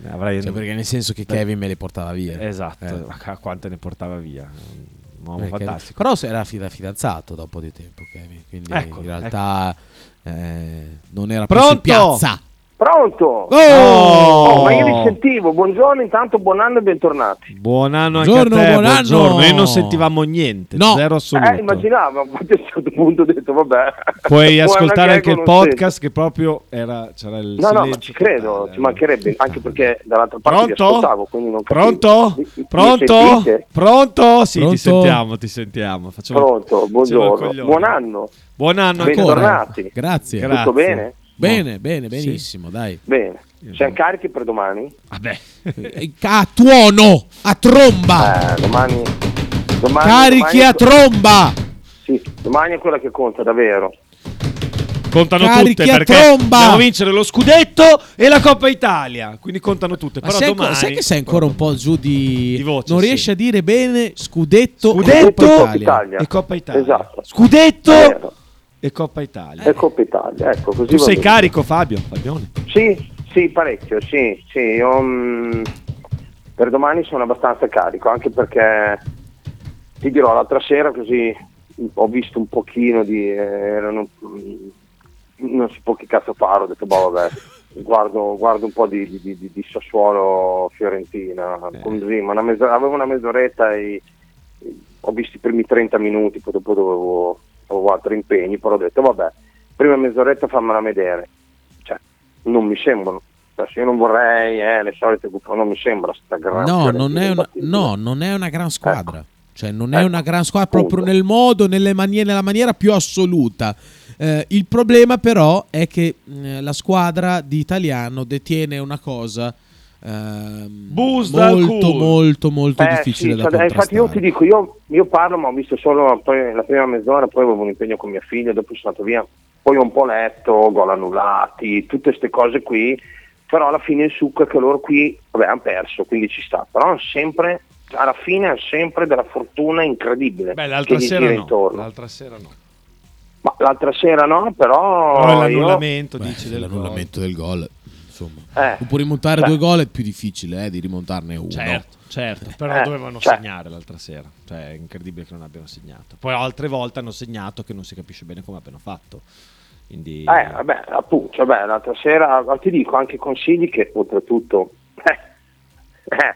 Avrai Cioè, perché nel senso che Beh, Kevin me le portava via. Esatto, Eh. ma quante ne portava via. Un uomo Perché- fantastico. Però se era fida- fidanzato da un po' di tempo, Kevin. Quindi Ecco, in realtà eh, non era più Pronto? su piazza. Pronto? Oh! Oh, ma io li sentivo. Buongiorno, intanto buon anno e bentornati. Buon anno anche Buongiorno, a te, buon anno! buongiorno. Noi non sentivamo niente, No. zero assoluto. Eh, immaginavo, a un certo punto ho detto, vabbè. Puoi *laughs* Buon ascoltare anche il podcast che proprio era, c'era il. No, no, ma ci credo, ci mancherebbe, anche perché dall'altra parte vi Pronto? ascoltavo, quindi non capivo. Pronto? Pronto? Pronto? Sì, Pronto? ti sentiamo, ti sentiamo. Facciamo... Pronto, buongiorno. Buon anno. Buon anno anche a te. Bentornati. Grazie. Grazie. Tutto bene? Bene, bene, Sì. benissimo, dai. Bene. Siamo carichi per domani? Vabbè. Eh, *laughs* A tuono, a tromba. Eh, domani... domani Carichi domani- a tromba. Sì, domani è quella che conta, davvero. Contano Carichi tutte perché tromba. dobbiamo vincere lo scudetto e la Coppa Italia. Quindi contano tutte. Ma Però sai, domani... sai che sei ancora un po' giù di... Di voce, non sì. riesci a dire bene scudetto, Scudetto e Coppa Coppa Italia. Italia. E Coppa Italia. Esatto. Scudetto Vero. E Coppa Italia. È Coppa Italia, ecco, così tu sei bene. carico, Fabio? Fabione. Sì, sì, parecchio, sì, sì, io mm, per domani sono abbastanza carico, anche perché ti dirò, l'altra sera così ho visto un pochino di... eh, erano, mm, non si può che cazzo fare, ho detto, boh, vabbè, *laughs* guardo, guardo un po' di, di, di- di Sassuolo Fiorentina, Eh. così, ma una mezzo- avevo una mezz'oretta e ho visto i primi 30 minuti, poi dopo dovevo, avevo altri impegni, però ho detto vabbè, prima mezz'oretta fammela vedere. Cioè, non mi sembrano. Adesso io non vorrei, eh, le solite non mi sembra sta gran No, non è, una, no, non è una gran squadra. Cioè, non è Ecco, una gran squadra proprio appunto. nel modo, nelle manie- nella maniera più assoluta. Eh, il problema, però, è che eh, la squadra di italiano detiene una cosa ehm, molto, molto, molto Eh, difficile sì, da cioè, infatti io ti dico, io, io parlo, ma ho visto solo poi la prima mezz'ora, poi avevo un impegno con mia figlia, dopo sono andato via, poi ho un po' letto, gol annullati, tutte queste cose qui, però alla fine il succo è che loro qui, vabbè, hanno perso, quindi ci sta, però hanno sempre, alla fine hanno sempre della fortuna incredibile Beh, l'altra sera no. intorno. L'altra sera no. Ma l'altra sera no, però... Però io- l'annullamento, Beh, dici, l'annullamento del gol. Insomma, Eh, rimontare cioè, due gol è più difficile eh, di rimontarne uno. Certo, certo, però Eh, dovevano cioè- segnare l'altra sera. Cioè, è incredibile che non abbiano segnato. Poi altre volte hanno segnato che non si capisce bene come abbiano fatto. Quindi Eh, vabbè, appunto, vabbè, l'altra sera ti dico anche consigli che oltretutto eh, *laughs* eh,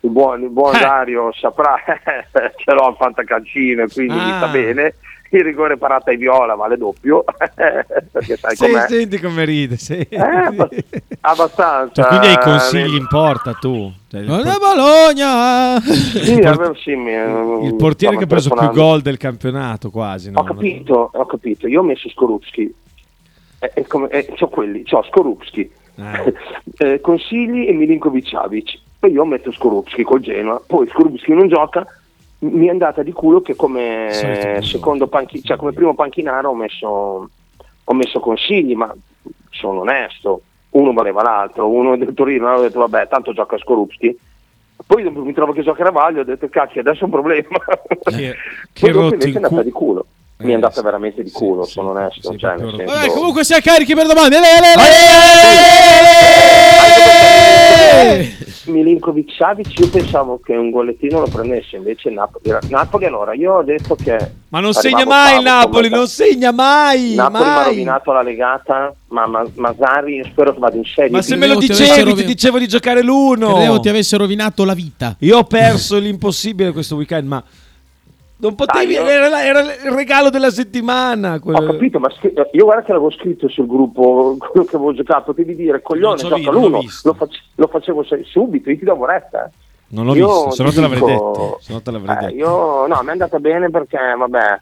il buon, il buon Eh. Dario saprà, *laughs* ce l'ho al fantacalcino e quindi mi Ah. sta bene. Il rigore parata ai viola vale doppio, *laughs* perché sai Sì, com'è. senti come ride, sì. Eh, abba- abbastanza. Cioè, quindi hai eh, consigli in porta tu. Cioè, il, Non por- è Bologna! Sì, il por- sì, mi- il portiere che ha preso più gol del campionato quasi. no? Ho capito, ho capito. Io ho messo Skorupski. E, e come, e c'ho quelli, c'ho Skorupski, Eh. *laughs* eh, Consigli e Milinkovic Savic. Poi io metto Skorupski col Genoa, poi Skorupski non gioca. Mi è andata di culo che come panchi- cioè come primo panchinaro ho messo, ho messo Consigli, ma sono onesto. Uno valeva l'altro, uno del Torino, ho detto vabbè, tanto gioca Skorupski. Poi mi trovo che gioca Ravaglio, ho detto cacchio, adesso è un problema. Che- che Poi invece è andata cu- di culo. Mi Eh, è andata veramente di culo, sì, sono onesto. sì, cioè, senso- Vabbè, comunque siamo carichi per domande. Le, le, le, le. Milinkovic Savic io pensavo che un gollettino lo prendesse invece il Napoli Napoli allora io ho detto che Ma non segna mai il Napoli, non segna mai. Napoli mi ha mai. rovinato la legata ma, ma Masari io spero che vada in serie Ma se me lo dicevi, avessero ti dicevo di giocare l'uno. Credevo ti avesse rovinato la vita. Io ho perso *laughs* l'impossibile questo weekend, ma non potevi. Dai, Era, era il regalo della settimana. quello- ho capito ma scri- io guarda che l'avevo scritto sul gruppo *laughs* quello che avevo giocato potevi dire coglione so gioca l'uno lo, face- lo facevo se- subito io ti davo retta Non l'ho Io visto, se no te l'avrei dico- detto. Se no te l'avrei Eh, detto. io no, mi è andata bene perché vabbè,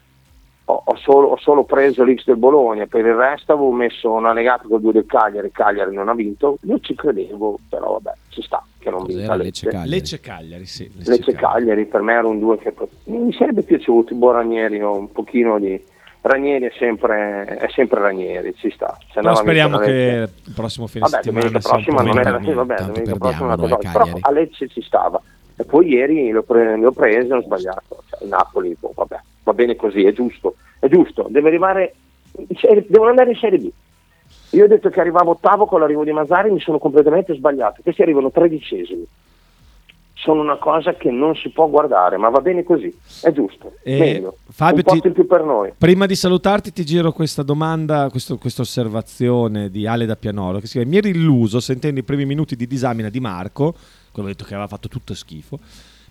ho, ho solo, ho solo preso l'X del Bologna, per il resto avevo messo una legata con due del Cagliari, Cagliari non ha vinto, io ci credevo, però vabbè, ci sta che non vinca Lecce Lecce. Cagliari? Lecce Cagliari, sì. Lecce Cagliari per me era un due che mi sarebbe piaciuto, il buon Ranieri, ho un pochino di Ranieri è sempre, è sempre Ranieri, ci sta. Se Però speriamo che Lecce- il prossimo fine Vabbè, settimana domenica sia un prossima non era, sì, vabbè, domenica prossima è una cosa, però a Lecce ci stava. E poi ieri l'ho pre- le ho prese e ho sbagliato. Cioè, Napoli, boh, vabbè, va bene così, è giusto, è giusto, deve arrivare, devono andare in Serie B. Io ho detto che arrivavo ottavo con l'arrivo di Masari, mi sono completamente sbagliato. Questi arrivano tredicesimi. Sono una cosa che non si può guardare, ma va bene così, è giusto. E meglio. Fabio, un ti- più per noi. Prima di salutarti ti giro questa domanda, questo- questa osservazione di Ale da Pianoro che scrive mi ero illuso sentendo i primi minuti di disamina di Marco, quello detto che aveva fatto tutto schifo,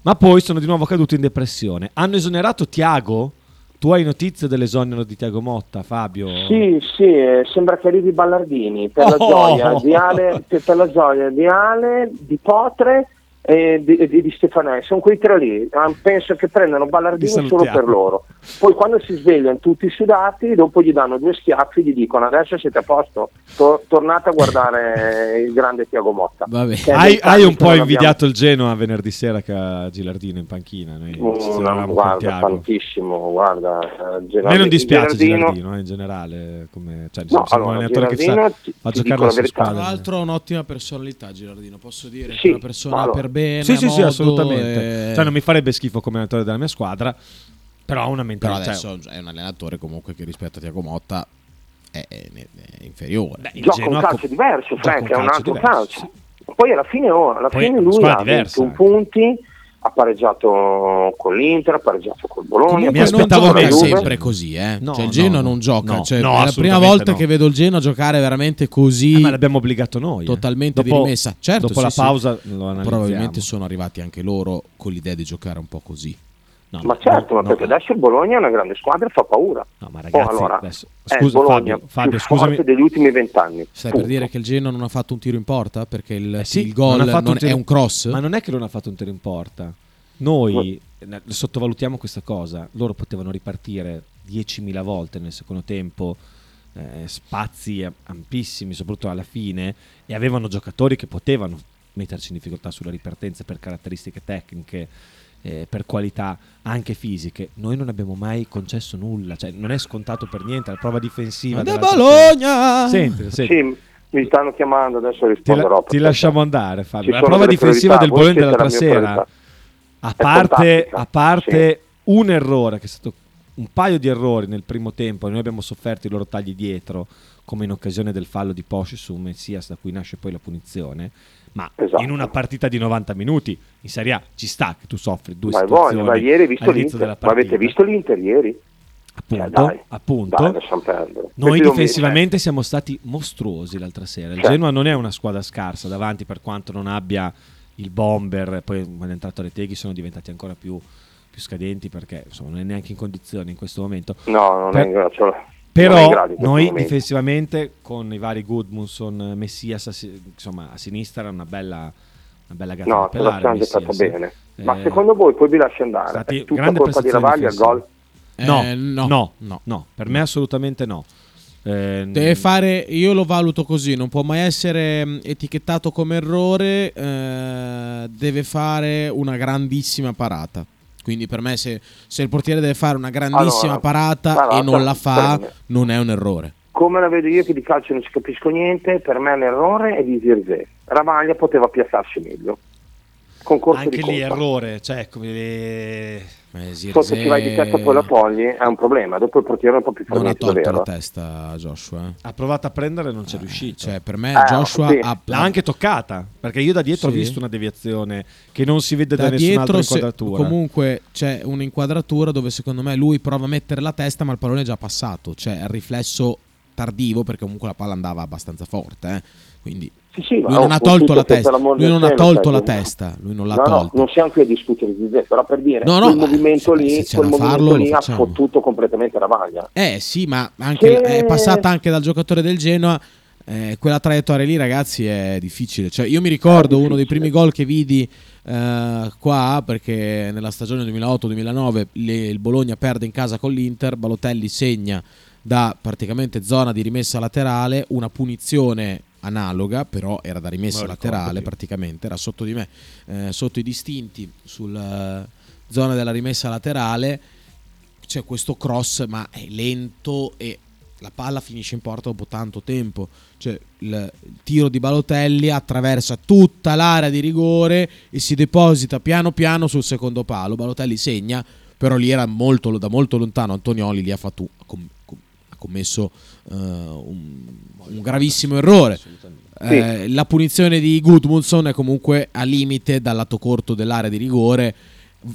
ma poi sono di nuovo caduto in depressione. Hanno esonerato Tiago? Tu hai notizie dell'esonero di Tiago Motta, Fabio? Sì, sì, eh, sembra che arrivi Ballardini per la Oh! gioia di Ale, per la gioia di Ale, di Potre e di, di, di Stefanelli. Sono quei tre lì. Ah, Penso che prendano Ballardini solo per loro. Poi quando si svegliano tutti sudati, dopo gli danno due schiaffi e gli dicono adesso siete a posto, To- tornate a guardare il grande Tiago Motta. Hai, hai un po' invidiato il Genoa venerdì sera che ha Gilardino in panchina. Noi abbiamo- Mm, guarda, tantissimo, guarda. eh, A me non dispiace Gerardino- Gilardino eh, in generale, come, cioè, No, sembra un allora, allenatore che sa, Gilardino, ti- fa ti giocare la verità. Tra squadra. l'altro, un'ottima personalità, Girardino. Posso dire che Sì, è una persona allora- per bene. Sì, sì, sì, modo, assolutamente. e- Cioè, non mi farebbe schifo come allenatore della mia squadra, però ha una Però mentalità. adesso è un allenatore comunque che rispetto a Tiago Motta è, è- è inferiore. Beh, gioca Genoa un calcio co- diverso, Frank, è un altro diverso, calcio. sì. Poi alla fine, oh, alla Poi fine lui ha diversa, 21 eh. punti, ha pareggiato con l'Inter, ha pareggiato col Bologna, mi aspettavo meno. sempre così, eh. No, cioè, il no, Genoa no. non gioca. No, cioè, no, è la prima volta no. che vedo il Genoa giocare veramente così. Eh, ma l'abbiamo obbligato noi. eh. Totalmente dopo, di rimessa. Certo, dopo sì, la sì. pausa lo analizziamo. Probabilmente sono arrivati anche loro con l'idea di giocare un po' così. No, ma certo, no, ma perché no. adesso il Bologna è una grande squadra e fa paura. No, ma Oh, ragazzi, allora, adesso- il scusa, Bologna Fabio, Fabio, scusami. degli ultimi vent'anni. Stai punto. per dire che il Genoa non ha fatto un tiro in porta? Perché il, Eh sì, il gol non ha fatto non tiro- è un cross? Ma non è che non ha fatto un tiro in porta. Noi eh, sottovalutiamo questa cosa. Loro potevano ripartire 10.000 volte nel secondo tempo, eh, spazi ampissimi, soprattutto alla fine, e avevano giocatori che potevano metterci in difficoltà sulle ripartenze per caratteristiche tecniche, eh, per qualità anche fisiche. Noi non abbiamo mai concesso nulla, cioè non è scontato per niente la prova difensiva. Dell'altra Bologna! Senti, senti. Sì, mi stanno chiamando, adesso Ti, la- risponderò. ti lasciamo andare, Fabio. ci La prova difensiva del Bologna dell'altra sera, a parte, a parte un errore, che è stato un paio di errori nel primo tempo, e noi abbiamo sofferto i loro tagli dietro, come in occasione del fallo di Porsche su Messias, da cui nasce poi la punizione. Ma Esatto. in una partita di 90 minuti in Serie A ci sta che tu soffri due Ma situazioni buono, ma ieri visto l'Inter? Ma avete visto l'Inter ieri? Appunto, Cioè, dai, appunto. dai. Noi difensivamente siamo stati mostruosi l'altra sera. Il Certo. Genoa non è una squadra scarsa davanti, per quanto non abbia il bomber. Poi quando è entrato Reteghi sono diventati ancora più, più scadenti perché insomma, non è neanche in condizione in questo momento. No, non Per- è in grado. cioè, Però noi momento. difensivamente con i vari Goodmunson, Messias insomma, a sinistra una bella, una bella gatta No, te la pelare. siamo giocata Messias. bene. Ma Eh, secondo voi poi vi lascio andare? stati È tutta grande colpa di Ravaglia il gol? No, Eh, no, no, no, no. per me assolutamente no. Eh, Deve fare, io lo valuto così, non può mai essere mh, etichettato come errore, eh, deve fare una grandissima parata. Quindi per me se, se il portiere deve fare una grandissima Allora, parata guarda, e non la fa, non è un errore. Come la vedo io che di calcio non ci capisco niente, per me l'errore è di Zirze. Ravaglia poteva piazzarsi meglio. Concorso anche di lì colpa. errore, cioè come Eh, Sotto ci vai di testa poi la togli, è un problema. Dopo il portiere non può più fare non ha tolto la testa Joshua. eh. ha provato a prendere e non c'è riuscito. Cioè per me Eh, Joshua sì. ha, L'ha anche toccata, perché io da dietro Sì. ho visto una deviazione che non si vede da, da nessun'altra dietro se- inquadratura. comunque c'è un'inquadratura dove secondo me lui prova a mettere la testa ma il pallone è già passato cioè è il riflesso tardivo perché comunque la palla andava abbastanza forte eh. quindi Sì, sì, lui non ha tolto la testa lui non ha tolto la no. testa lui non l'ha No, no, tolta non siamo qui a discutere di Zirze, però per dire, No, no, quel movimento se- lì, se quel movimento farlo, lì ha fottuto completamente Ravaglia. Eh sì, ma anche Che- è passata anche dal giocatore del Genoa. eh, quella traiettoria lì, ragazzi, è difficile. Cioè, io mi ricordo uno dei primi gol che vidi eh, qua, perché nella stagione 2008-2009 le- il Bologna perde in casa con l'Inter. Balotelli segna da praticamente zona di rimessa laterale una punizione analoga, però era da rimessa laterale praticamente, era sotto di me, eh, sotto i distinti, sulla zona della rimessa laterale. C'è questo cross ma è lento e la palla finisce in porta dopo tanto tempo. Cioè il tiro di Balotelli attraversa tutta l'area di rigore e si deposita piano piano sul secondo palo. Balotelli segna però lì era molto, da molto lontano. Antonioli lì ha, fatto, ha com- com- ha commesso eh, un, un gravissimo errore. Eh, la punizione di Gudmundsson è comunque a limite dal lato corto dell'area di rigore.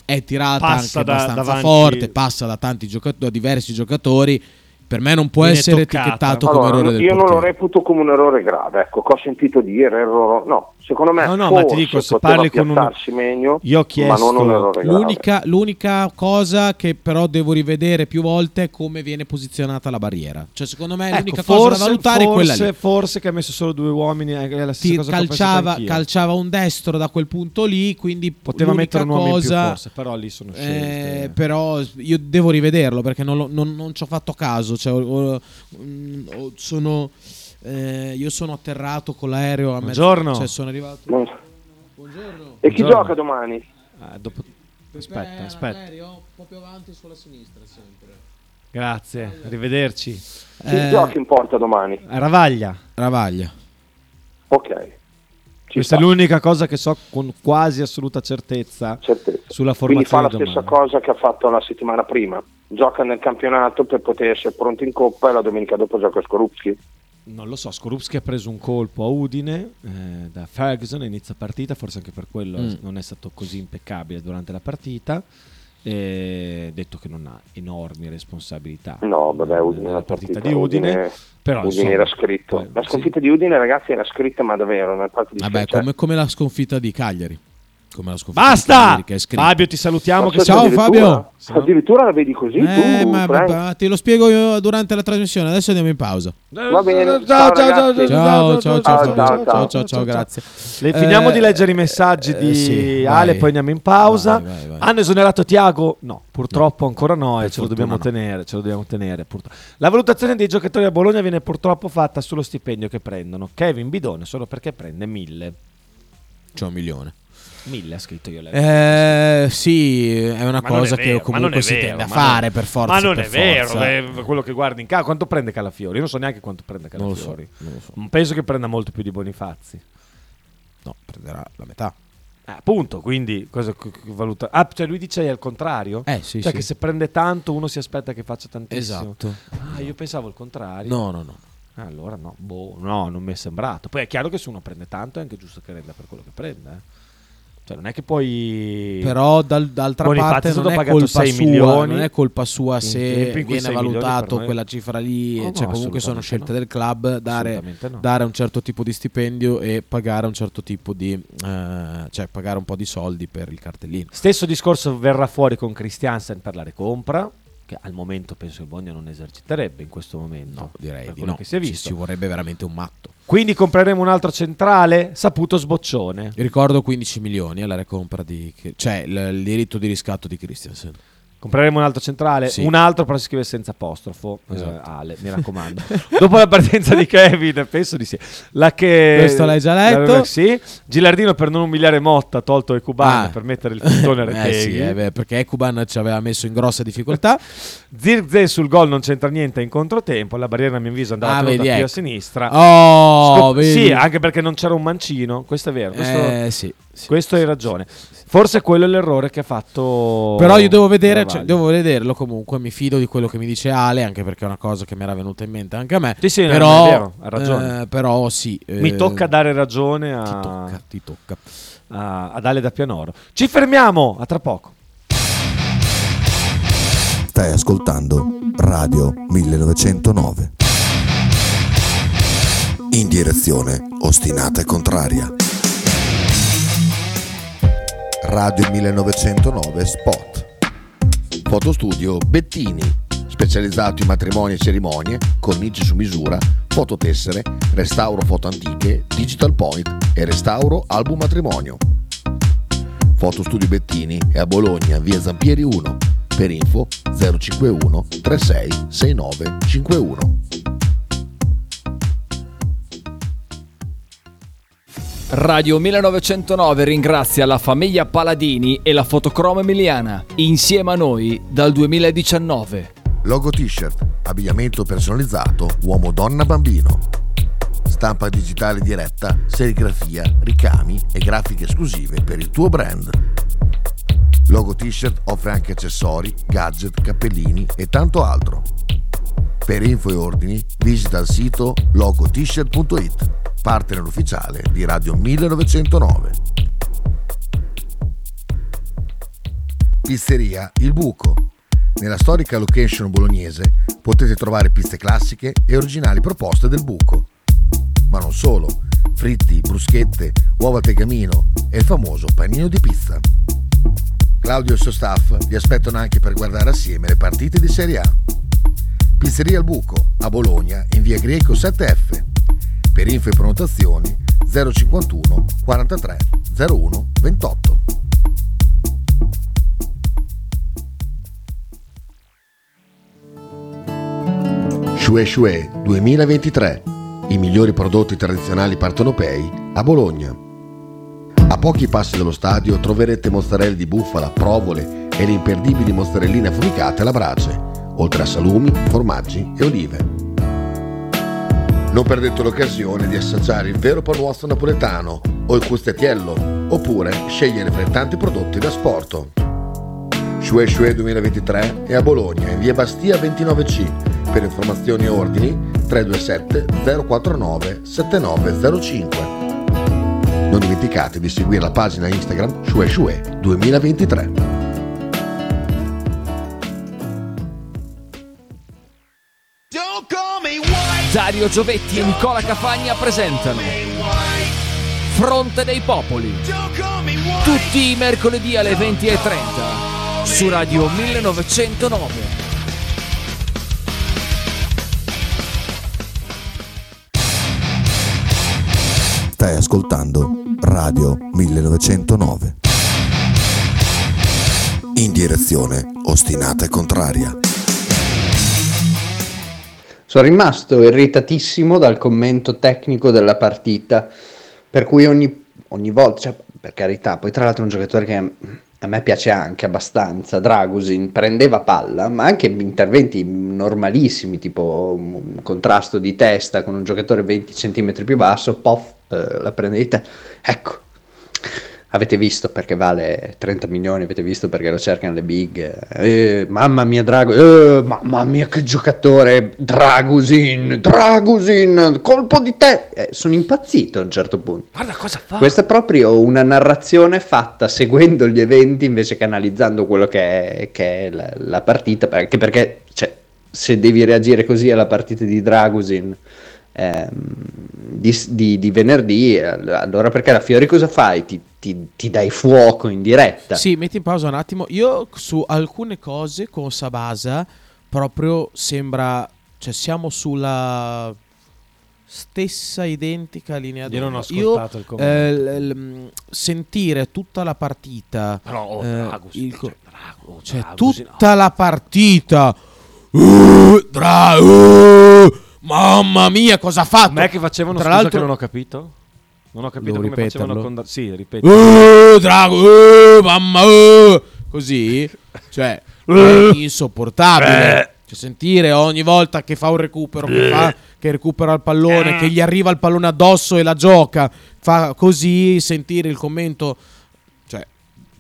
È tirata Passa anche da- abbastanza davanti- forte, passa da tanti giocatori, da diversi giocatori. Per me non può Viene essere toccata. etichettato come Allora, errore del io non lo reputo come un errore grave, ecco, che ho sentito dire, errore, no, secondo me No, no, ma ti forse dico, se parli con uno- piazzarsi meglio, Io ho ma non un chiesto-. L'unica, l'unica cosa che però devo rivedere più volte è come viene posizionata la barriera. Cioè, secondo me Ecco, l'unica cosa da valutare è quella forse, lì. forse che ha messo solo due uomini è la stessa Ti calciava, calciava un destro da quel punto lì, quindi Poteva mettere un uomo in più cosa, forse, però lì sono Eh, scelte. però io devo rivederlo perché non, lo- non- non ci ho fatto caso. Cioè, mm, sono, eh, io sono atterrato con l'aereo a mezzo. Buongiorno. Cioè, sono arrivato. Non- Buongiorno. E chi Buongiorno. gioca domani? Ah, dopo- Aspetta, aspetta. L'aereo un po' più avanti sulla sinistra sempre. Grazie, arrivederci. Chi Eh, gioca in porta domani? Ravaglia. Ravaglia. Ok. Ci Questa sta, è l'unica cosa che so con quasi assoluta certezza certezza. sulla Quindi fa formazione la stessa cosa che ha fatto la settimana prima. Gioca nel campionato per poter essere pronto in coppa e la domenica dopo gioca a Skorupski. Non lo so, Skorupski ha preso un colpo a Udine eh, da Ferguson inizio partita, forse anche per quello Mm. non è stato così impeccabile durante la partita. E detto che non ha enormi responsabilità No, vabbè, Udine la partita, partita di Udine, però Udine insomma, era scritto. poi- La sì. sconfitta di Udine, ragazzi, era scritta, ma davvero nel di Vabbè, cioè, come, come la sconfitta di Cagliari. Come la sconfitta Basta! Che. Fabio, ti salutiamo. Che Ciao, Fabio. Addirittura la vedi così Eh, tu, ma, ma- te lo spiego io durante la trasmissione. Adesso andiamo in pausa. Va bene, Ciao, ciao, ciao. Ciao, ciao, ciao, ciao, ciao, ciao, ciao, ciao, ciao, grazie. Le- finiamo Eh, di leggere i messaggi eh, di sì, Ale, vai. poi andiamo in pausa. Vai, vai, vai. Hanno esonerato Tiago? No, purtroppo ancora no, e ce lo dobbiamo no. tenere. Ce lo dobbiamo tenere purtroppo. La valutazione dei giocatori a Bologna viene purtroppo fatta sullo stipendio che prendono. Kevin Bidone solo perché prende 1000. C'è un milione. 1000 ha scritto io. Eh, sì, è una Ma cosa è vero, che comunque si vero, tende a ma non- fare per forza. Ma non per è vero, forza. eh, quello che guardi in casa. Quanto prende Calafiori? Io non so neanche quanto prende Non lo so, Calafiori. non lo so. Penso che prenda molto più di Bonifazzi. No, prenderà la metà. Eh, appunto, quindi cosa valuta? Ah, cioè lui dice al contrario? Eh, sì, cioè sì. che se prende tanto uno si aspetta che faccia tantissimo. Esatto. Ah, io pensavo il contrario. No, no, no. Ah, allora no, boh, no, non mi è sembrato. Poi è chiaro che se uno prende tanto è anche giusto che renda per quello che prende. eh. Cioè non è che poi... Però dal- d'altra parte non è colpa 6 sua, milioni. non è colpa sua se viene 6 milioni per valutato quella cifra lì, No, no, cioè comunque sono scelte no. del club dare, no. dare un certo tipo di stipendio e pagare un certo tipo di eh, cioè pagare un po' di soldi per il cartellino. Stesso discorso verrà fuori con Christiansen per la recompra, che al momento penso che Bogna non eserciterebbe in questo momento. No, direi di no. che si è Ci, visto. ci vorrebbe veramente un matto. Quindi compreremo un altro centrale, saputo sboccione. Io ricordo 15 milioni alla recompra di cioè il diritto di riscatto di Christiansen. Compreremo un altro centrale, Sì. un altro però si scrive senza apostrofo. eh, Esatto. Ale, mi raccomando. *laughs* Dopo la partenza di Kevin, penso di sì. La che Questo l'hai già letto? la- sì. Gilardino per non umiliare Motta ha tolto e Cubano Ah. per mettere il puntone a *laughs* Eh Reteghi. sì, eh, beh, perché Ekuban ci aveva messo in grossa difficoltà. *laughs* Zirze sul gol non c'entra niente in controtempo. La barriera a mio avviso andava Ah, tenuta più a ecco. sinistra. Oh, Scop- vedi? sì, anche perché non c'era un mancino. Questo è vero. Questo, Eh, sì, sì. questo hai ragione. Forse quello è l'errore che ha fatto. Però io devo vedere, cioè, devo vederlo comunque. Mi fido di quello che mi dice Ale, anche perché è una cosa che mi era venuta in mente anche a me. Sì, sì, però, è vero, ha ragione. eh, però sì. Mi eh, tocca dare ragione a, Ti tocca, ti tocca. a- ad Ale da Pianoro. Ci fermiamo, a tra poco. Stai ascoltando Radio 1909. In direzione ostinata e contraria. Radio 1909 Spot. Fotostudio Bettini, specializzato in matrimoni e cerimonie, cornici su misura, fototessere, restauro foto antiche, digital point e restauro album matrimonio. Fotostudio Bettini è a Bologna, via Zampieri 1. Per info 051 36 69 Radio 1909 ringrazia la famiglia Paladini e la fotocromo emiliana, insieme a noi dal 2019. Logo t-shirt, abbigliamento personalizzato uomo, donna, bambino. Stampa digitale diretta, serigrafia, ricami e grafiche esclusive per il tuo brand. Logo t-shirt offre anche accessori, gadget, cappellini e tanto altro. Per info e ordini visita il sito logotshirt.it, partner ufficiale di Radio 1909. Pizzeria Il Buco. Nella storica location bolognese potete trovare piste classiche e originali proposte del buco. Ma non solo, fritti, bruschette, uova al tegamino e il famoso panino di pizza. Claudio e il suo staff vi aspettano anche per guardare assieme le partite di Serie A. Pizzeria Il Buco, a Bologna, in via Greco 7F. Per info e prenotazioni 051 43 01 28. Shue Shue 2023. I migliori prodotti tradizionali partenopei a Bologna. A pochi passi dallo stadio troverete mozzarella di bufala, provole e le imperdibili mozzarelline affumicate alla brace, oltre a salumi, formaggi e olive. Non perdete l'occasione di assaggiare il vero panuozzo napoletano o il custettiello, oppure scegliere fra i tanti prodotti da sporto. Shue Shue 2023 è a Bologna, in via Bastia 29C. Per informazioni e ordini 327 049 7905. Non dimenticate di seguire la pagina Instagram Shue Shue 2023. Dario Giovetti e Nicola Cafagna presentano Fronte dei Popoli. tutti i mercoledì alle 20.30 su Radio 1909. Stai ascoltando Radio 1909. In direzione ostinata e contraria. Sono rimasto irritatissimo dal commento tecnico della partita, per cui ogni, ogni volta, cioè, per carità, poi tra l'altro è un giocatore che a me piace anche abbastanza, Dragusin prendeva palla, ma anche interventi normalissimi, tipo un contrasto di testa con un giocatore 20 cm più basso, pof, eh, la prende di te. Ecco, avete visto perché vale 30 milioni, avete visto perché lo cercano le big. Eh, mamma mia, Drago, eh, mamma mia, che giocatore! Dragusin, Dragusin, colpo di te! Eh, sono impazzito a un certo punto. Guarda cosa fa. Questa è proprio una narrazione fatta seguendo gli eventi invece che analizzando quello che è, che è la, la, partita, anche perché cioè, se devi reagire così alla partita di Dragusin di, di, di, venerdì, allora perché la Fiori cosa fai? Ti, ti, ti, dai fuoco in diretta? Sì, metti in pausa un attimo. Io su alcune cose con Sabasa proprio sembra, cioè siamo sulla stessa identica linea Io non ho ascoltato Io, il commento. Eh, l, l, sentire tutta la partita, Però, oh, eh, Dragus, il co- cioè, Drago, oh, cioè Dragus, tutta la partita. Uh, dra- uh, mamma mia, cosa ha fatto? Ma è che facevano Tra scusa l'altro- che non ho capito? Non ho capito Devo come facevano ripeterlo? con da- Sì, ripeto. Uh, drago, uh, mamma, uh, così, *laughs* cioè, è insopportabile. Cioè, sentire ogni volta che fa un recupero, che, fa, che recupera il pallone, che gli arriva il pallone addosso e la gioca, fa così, sentire il commento,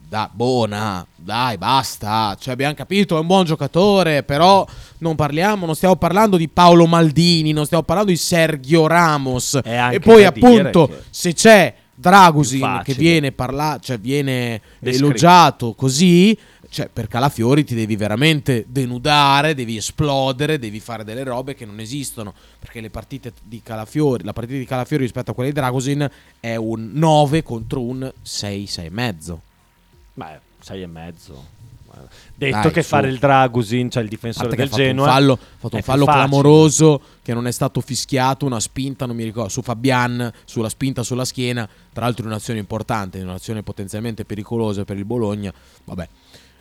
da buona, dai, basta. Cioè, abbiamo capito, è un buon giocatore, però non parliamo, non stiamo parlando di Paolo Maldini, non stiamo parlando di Sergio Ramos. E poi, appunto, che- se c'è Dragusin che viene parlato, cioè viene Descritto. elogiato così, cioè per Calafiori ti devi veramente denudare, devi esplodere, devi fare delle robe che non esistono, perché le partite di Calafiori, la partita di Calafiori rispetto a quella di Dragusin è un 9 contro un 6, 6 e mezzo. Beh, sei e mezzo. Detto Dai, che su. fare il Dragusin, cioè il difensore del ha fatto Genoa, un fallo, ha fatto un fallo clamoroso che non è stato fischiato, una spinta, non mi ricordo, su Fabian, sulla spinta sulla schiena, tra l'altro in un'azione importante, in un'azione potenzialmente pericolosa per il Bologna. Vabbè.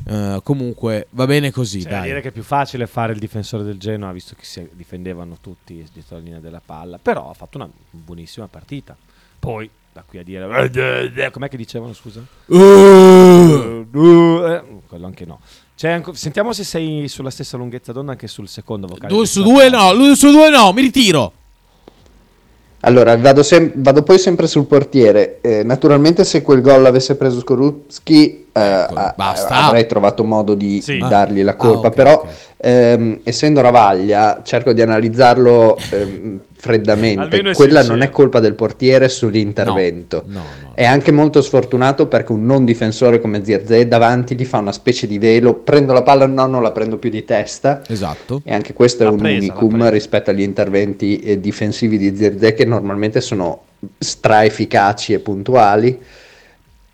Eh, comunque va bene così, Cioè, dai. dire che è più facile fare il difensore del Genoa, visto che si difendevano tutti dietro la linea della palla. Però ha fatto una buonissima partita. Poi, da qui a dire... Com'è che dicevano, scusa? Uh. Eh, quello anche no. C'è anche- sentiamo se sei sulla stessa lunghezza d'onda anche sul secondo vocale. Due su due no, due su due no, mi ritiro. Allora, vado, sem- vado poi sempre sul portiere. Eh, naturalmente, se quel gol l'avesse preso Skorupski, eh, a- basta. avrei trovato modo di Sì. dargli la Ah, colpa. ok, Però, ok. ehm, essendo Ravaglia, cerco di analizzarlo ehm, freddamente. Quella non è colpa del portiere sull'intervento. No, no. È anche molto sfortunato perché un non difensore come Zirze davanti gli fa una specie di velo. Prendo la palla, no, non la prendo più di testa. Esatto. E anche questo è un presa, unicum rispetto agli interventi eh, difensivi di Zirze che normalmente sono straefficaci e puntuali.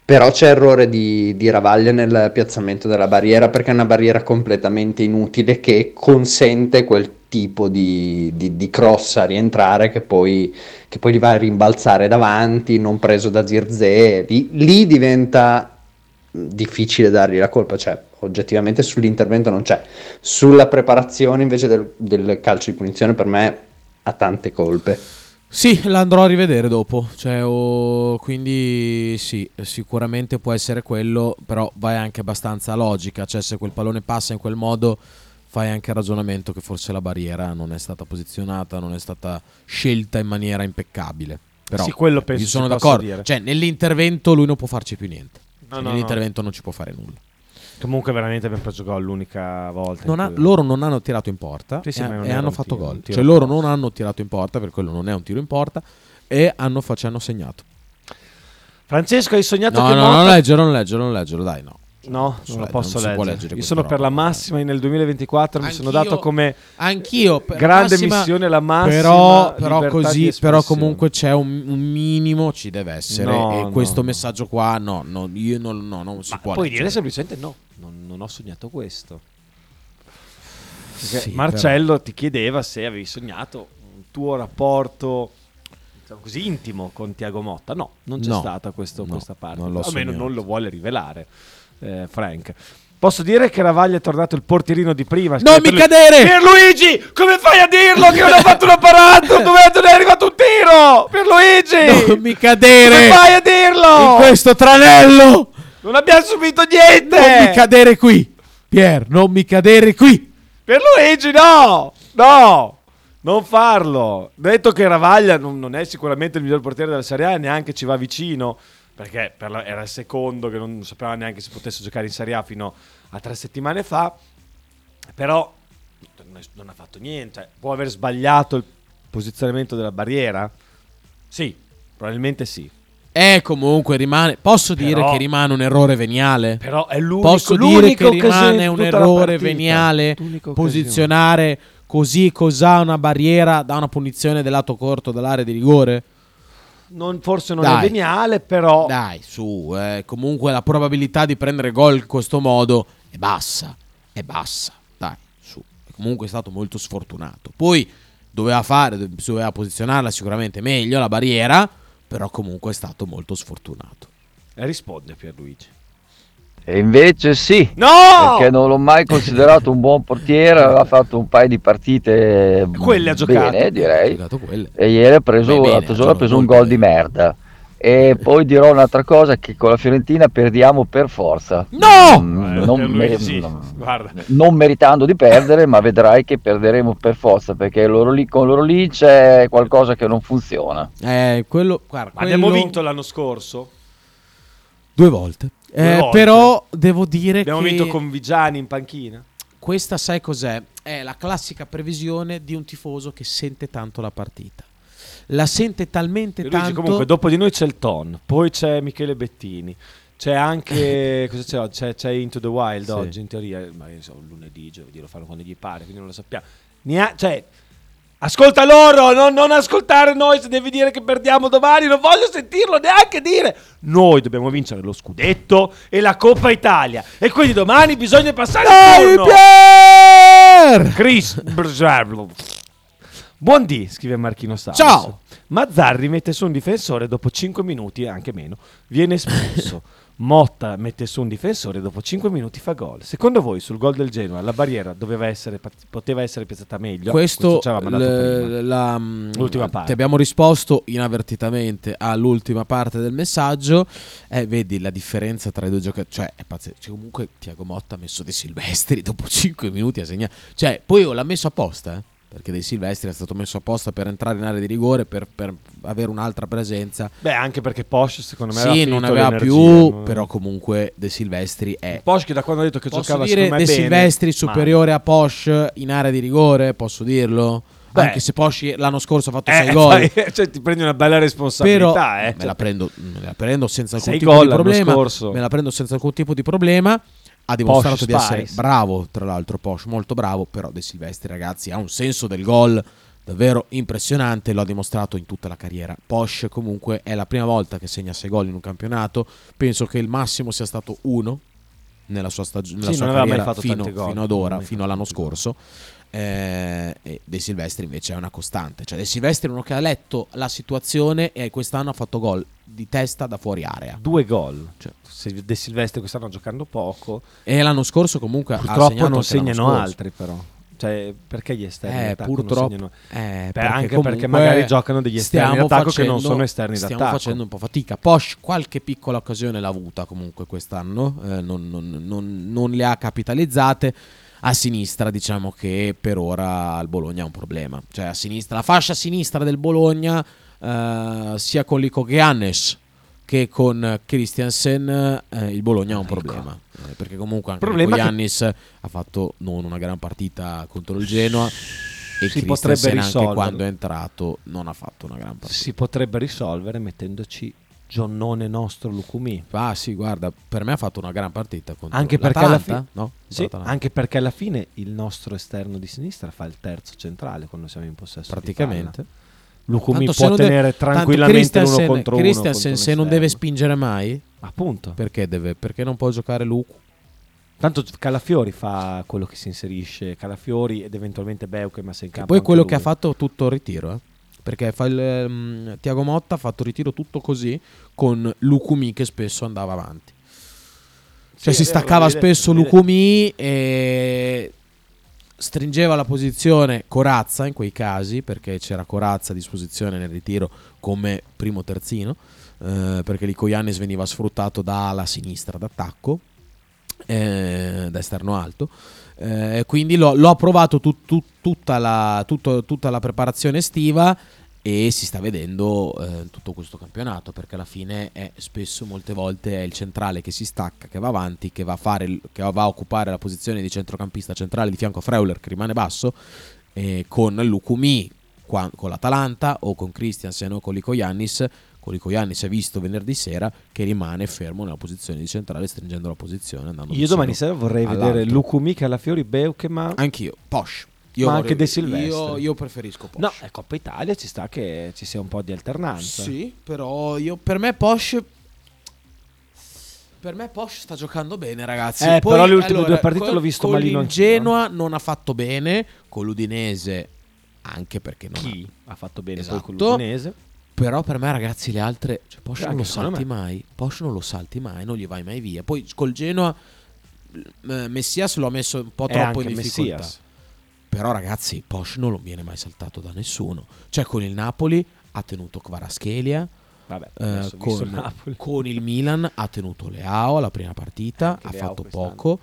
Però c'è errore di, di Ravaglia nel piazzamento della barriera perché è una barriera completamente inutile che consente quel tipo di, di- di cross a rientrare che poi, che poi gli va a rimbalzare davanti, non preso da Zirze. Lì, lì diventa difficile dargli la colpa, cioè oggettivamente sull'intervento non c'è. Sulla preparazione invece del, del calcio di punizione per me ha tante colpe. Sì, l'andrò a rivedere dopo. Cioè, oh, quindi sì, sicuramente può essere quello, però vai anche abbastanza logica. Cioè, se quel pallone passa in quel modo, fai anche il ragionamento che forse la barriera non è stata posizionata, non è stata scelta in maniera impeccabile. Però Sì, quello penso io sono d'accordo. dire. Cioè, nell'intervento lui non può farci più niente. No, Cioè, no, nell'intervento non ci può fare nulla. Comunque veramente abbiamo preso gol l'unica volta. Non ha- loro non hanno tirato in porta Sì, sì, e, non e era hanno fatto tiro, gol. Cioè loro non hanno tirato in porta, per quello non è un tiro in porta, e hanno, ci hanno segnato. Francesco, hai sognato No, che no, Motta... non leggero, non leggero, non leggero, dai, no. No, si non lo può- posso non leggere. leggere Io sono per roba. la massima e nel 2024 mi sono Anch'io- dato come Anch'io per grande massima- missione la massima però, però così però comunque c'è un, un minimo ci deve essere No, e no, questo no. messaggio qua no, no io non, no, non si Ma può puoi leggere. dire semplicemente no, non, non ho sognato questo. Sì, Marcello ti chiedeva se avevi sognato un tuo rapporto diciamo così intimo con Tiago Motta. No, non c'è No, stata questo- no, questa parte. non Almeno non lo vuole rivelare eh, Frank. Posso dire che Ravaglia è tornato il portierino di prima? Non mi per- cadere! Pierluigi, come fai a dirlo che non ha fatto una parata? *laughs* Dove è arrivato un tiro? Pierluigi! non mi cadere Come fai a dirlo? in questo tranello Non abbiamo subito niente! non mi cadere qui Pier non mi cadere qui Per Luigi no! No! Non farlo. Detto che Ravaglia non, non è sicuramente il miglior portiere della Serie A e neanche ci va vicino, perché per la- era il secondo che non sapeva neanche se potesse giocare in Serie A fino a tre settimane fa, però non, è- non ha fatto niente. Cioè, può aver sbagliato il posizionamento della barriera? Sì, probabilmente sì. eh comunque rimane posso dire Però- che rimane un errore veniale Però è l'unico Posso dire che rimane un errore veniale posizionare così cos'ha una barriera da una punizione del lato corto dall'area di rigore? Non- forse non Dai. è veniale, però Dai, su, eh, comunque la probabilità di prendere gol in questo modo è bassa, è bassa. Dai, su. Comunque è stato molto sfortunato. Poi doveva fare, doveva posizionarla sicuramente meglio la barriera, però comunque è stato molto sfortunato. E risponde Pierluigi. E invece sì, No! perché non l'ho mai considerato un buon portiere, aveva fatto un paio di partite Quelle ha giocato. bene, direi. E ieri ha preso, bene, l'altro giorno ha preso un gol di merda. E poi dirò un'altra cosa, che con la Fiorentina perdiamo per forza. No! Mm, Eh, non, mer- guarda. non meritando di perdere, ma vedrai che perderemo per forza, perché loro lì, con loro lì c'è qualcosa che non funziona. Eh, quello, guarda, Ma abbiamo quello- vinto l'anno scorso? due volte. Eh. Però devo dire Abbiamo che vinto con Vigiani in panchina? questa sai cos'è? È la classica previsione di un tifoso che sente tanto la partita. La sente talmente Luigi, tanto comunque, dopo di noi c'è il Ton, poi c'è Michele Bettini. C'è anche *laughs* cosa c'è, oggi? c'è, c'è Into the Wild Sì. oggi in teoria, ma io so, lunedì, giovedì lo fanno quando gli pare, quindi non lo sappiamo. Nea- cioè, ascolta loro, non, non ascoltare noi se devi dire che perdiamo domani, non voglio sentirlo neanche dire. Noi dobbiamo vincere lo scudetto e la Coppa Italia e quindi domani bisogna passare il turno. Pier! Chris. Buondì, scrive Marchino Sasso. Ciao. Mazzarri mette su un difensore dopo 5 minuti, anche meno, viene espulso. *laughs* Motta mette su un difensore dopo 5 minuti fa gol. Secondo voi sul gol del Genoa la barriera doveva essere, poteva essere piazzata meglio? Questo, mandato l- la, mm, L'ultima parte. Ti abbiamo risposto inavvertitamente all'ultima parte del messaggio. Eh, vedi la differenza tra i due giocatori. Cioè, è pazzesco. Cioè, comunque, Tiago Motta ha messo dei Silvestri *laughs* dopo 5 minuti a segnare. Cioè, poi l'ha messo apposta, eh, Perché dei Silvestri è stato messo apposta per entrare in area di rigore, per, per avere un'altra presenza. Beh, anche perché Posh secondo me aveva Sì, non aveva l'energia, più, però comunque De Silvestri è Posh che da quando ha detto che Posso giocava dire De bene, Silvestri ma- superiore a Posh in area di rigore, posso dirlo? Beh. Anche se Posh l'anno scorso ha fatto Eh, 6 gol. *laughs* fai- cioè, ti prendi una bella responsabilità, Però eh. me, Cioè, la prendo, me la prendo senza alcun tipo di problema. Me la prendo senza alcun tipo di problema. Ha dimostrato Posh di essere Spice. bravo, tra l'altro Posh, molto bravo, però De Silvestri ragazzi ha un senso del gol davvero impressionante, lo ha dimostrato in tutta la carriera. Posh comunque è la prima volta che segna 6 gol in un campionato, penso che il massimo sia stato uno nella sua, stag- nella Sì, sua carriera fino, gol, fino ad ora, fino all'anno scorso. Eh, e De Silvestri invece è una costante. Cioè, De Silvestri è uno che ha letto la situazione e quest'anno ha fatto gol di testa da fuori area. due gol. Cioè, De Silvestri quest'anno giocando poco, E l'anno scorso comunque purtroppo non segnano altri però. Cioè, perché gli esterni Eh, purtroppo, segnano? eh, Beh, anche perché magari giocano degli esterni stiamo d'attacco che non facendo- sono esterni Stiamo d'attacco. facendo un po' fatica. Posh qualche piccola occasione l'ha avuta comunque quest'anno, eh, non, non- non- non le ha capitalizzate. A sinistra diciamo che per ora il Bologna ha un problema. Cioè a sinistra, la fascia sinistra del Bologna, eh, sia con Lico Giannis che con Christiansen, eh, il Bologna ha un problema. Eh, perché comunque anche Problema Lico che- Giannis ha fatto non una gran partita contro il Genoa. E Si potrebbe Christensen anche risolvere. quando è entrato non ha fatto una gran partita. Si potrebbe risolvere mettendoci Gionnone nostro Lucumi. Ah sì, guarda, per me ha fatto una gran partita contro Anche perché, alla fine, no? sì, anche perché alla fine il nostro esterno di sinistra fa il terzo centrale quando siamo in possesso. di praticamente. Tanto se può deve- tenere tanto tranquillamente l'uno Christensen- contro uno. Christensen se non deve spingere mai, Appunto. perché deve? Perché non può giocare Lucu? Tanto Calafiori fa quello che si inserisce, Calafiori ed eventualmente Beuke, ma se in E campo poi anche quello lui. che ha fatto tutto il ritiro, eh? Perché fa il, ehm, Tiago Motta ha fatto il ritiro tutto così con Lucumi che spesso andava avanti. Cioè Sì, si vero, staccava detto, spesso detto. Lucumi e stringeva la posizione Corazza in quei casi perché c'era Corazza a disposizione nel ritiro come primo terzino eh, perché Lico Iannis veniva sfruttato da ala sinistra d'attacco eh, da esterno alto eh, quindi l'ho, l'ho provato tut- tut- tutta, la, tutto- tutta la preparazione estiva e si sta vedendo eh, tutto questo campionato perché alla fine è spesso molte volte è il centrale che si stacca che va avanti che va a, fare, che va a occupare la posizione di centrocampista centrale di fianco a Freuler che rimane basso e con Lukumi qua- con l'Atalanta o con Christiansen o con Lico Iannis con Lico Iannis è visto venerdì sera che rimane fermo nella posizione di centrale stringendo la posizione andando Io domani sera vorrei all'altro. vedere Lucumi, Calafiori, Beuke, ma... Anch'io, Posh. Io ma vorrei- anche De Silvestri. Io, io preferisco Posh. No, è Coppa Italia, ci sta che ci sia un po' di alternanza. Sì, però io, per me Posh per me Posh sta giocando bene, ragazzi. Eh, però le ultime allora, due partite col- l'ho visto con malino anch'io. Genoa non ha fatto bene, con l'Udinese anche perché non Chi ha fatto bene Esatto. poi con l'Udinese? Però per me, ragazzi, le altre. Cioè, Posh Anche non lo salti me. mai. Posh non lo salti mai, non gli vai mai via. Poi col Genoa. eh, Messias lo ha messo un po' troppo in difficoltà. Messias. Però, ragazzi, Posh non viene mai saltato da nessuno. Cioè, con il Napoli ha tenuto Kvaratskhelia. Vabbè, eh, con, con il Milan ha tenuto Leao alla prima partita, Anche ha Leao fatto quest'anno. poco,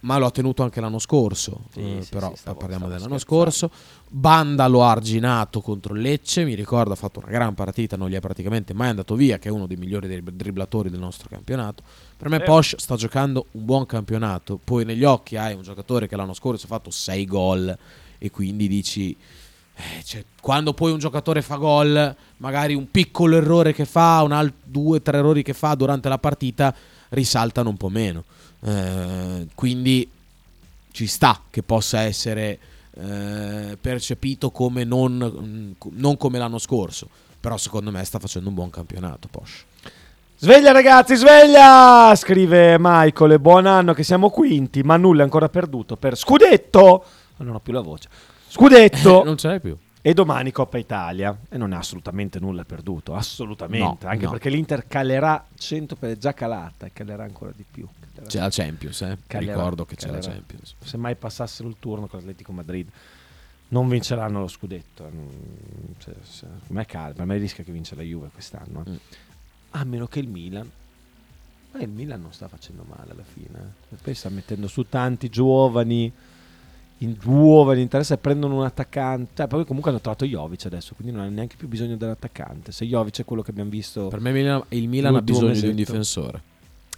ma lo ha tenuto anche l'anno scorso. Sì, eh, sì, però sì, stavo- parliamo dell'anno scherzando. scorso. Banda lo ha arginato contro Lecce, mi ricordo ha fatto una gran partita, non gli è praticamente mai andato via, che è uno dei migliori drib- dribblatori del nostro campionato. Per me Eh. Posh sta giocando un buon campionato, poi negli occhi hai un giocatore che l'anno scorso ha fatto 6 gol e quindi dici... eh, cioè, quando poi un giocatore fa gol, magari un piccolo errore che fa, un alt- due o tre errori che fa durante la partita risaltano un po' meno. Eh, quindi ci sta che possa essere eh, percepito come non, mm, non come l'anno scorso. Però secondo me sta facendo un buon campionato Posh. Sveglia ragazzi, sveglia! Scrive Michael, e buon anno che siamo quinti, ma nulla è ancora perduto per Scudetto. Non ho più la voce. Scudetto. *laughs* non ce l'hai più. E domani Coppa Italia. E non è assolutamente nulla perduto, assolutamente. No, anche no. perché l'Inter calerà 100 per è già calata e calerà ancora di più. C'è la Champions, eh. calerà- Ricordo che c'è la. Champions. Se mai passassero il turno con l'Atletico Madrid, non vinceranno lo scudetto. Cioè, se- Per me, cal- per me rischia che vince la Juve quest'anno. eh. Mm. A meno che il Milan. Ma il Milan non sta facendo male alla fine. eh. Poi sta mettendo su tanti giovani. In giovani interessa e prendono un attaccante. Cioè, poi comunque hanno trovato Jovic adesso, quindi non hanno neanche più bisogno dell'attaccante. Se Jovic è quello che abbiamo visto. Per me Milan- il Milan ha bisogno di un mesetto. difensore.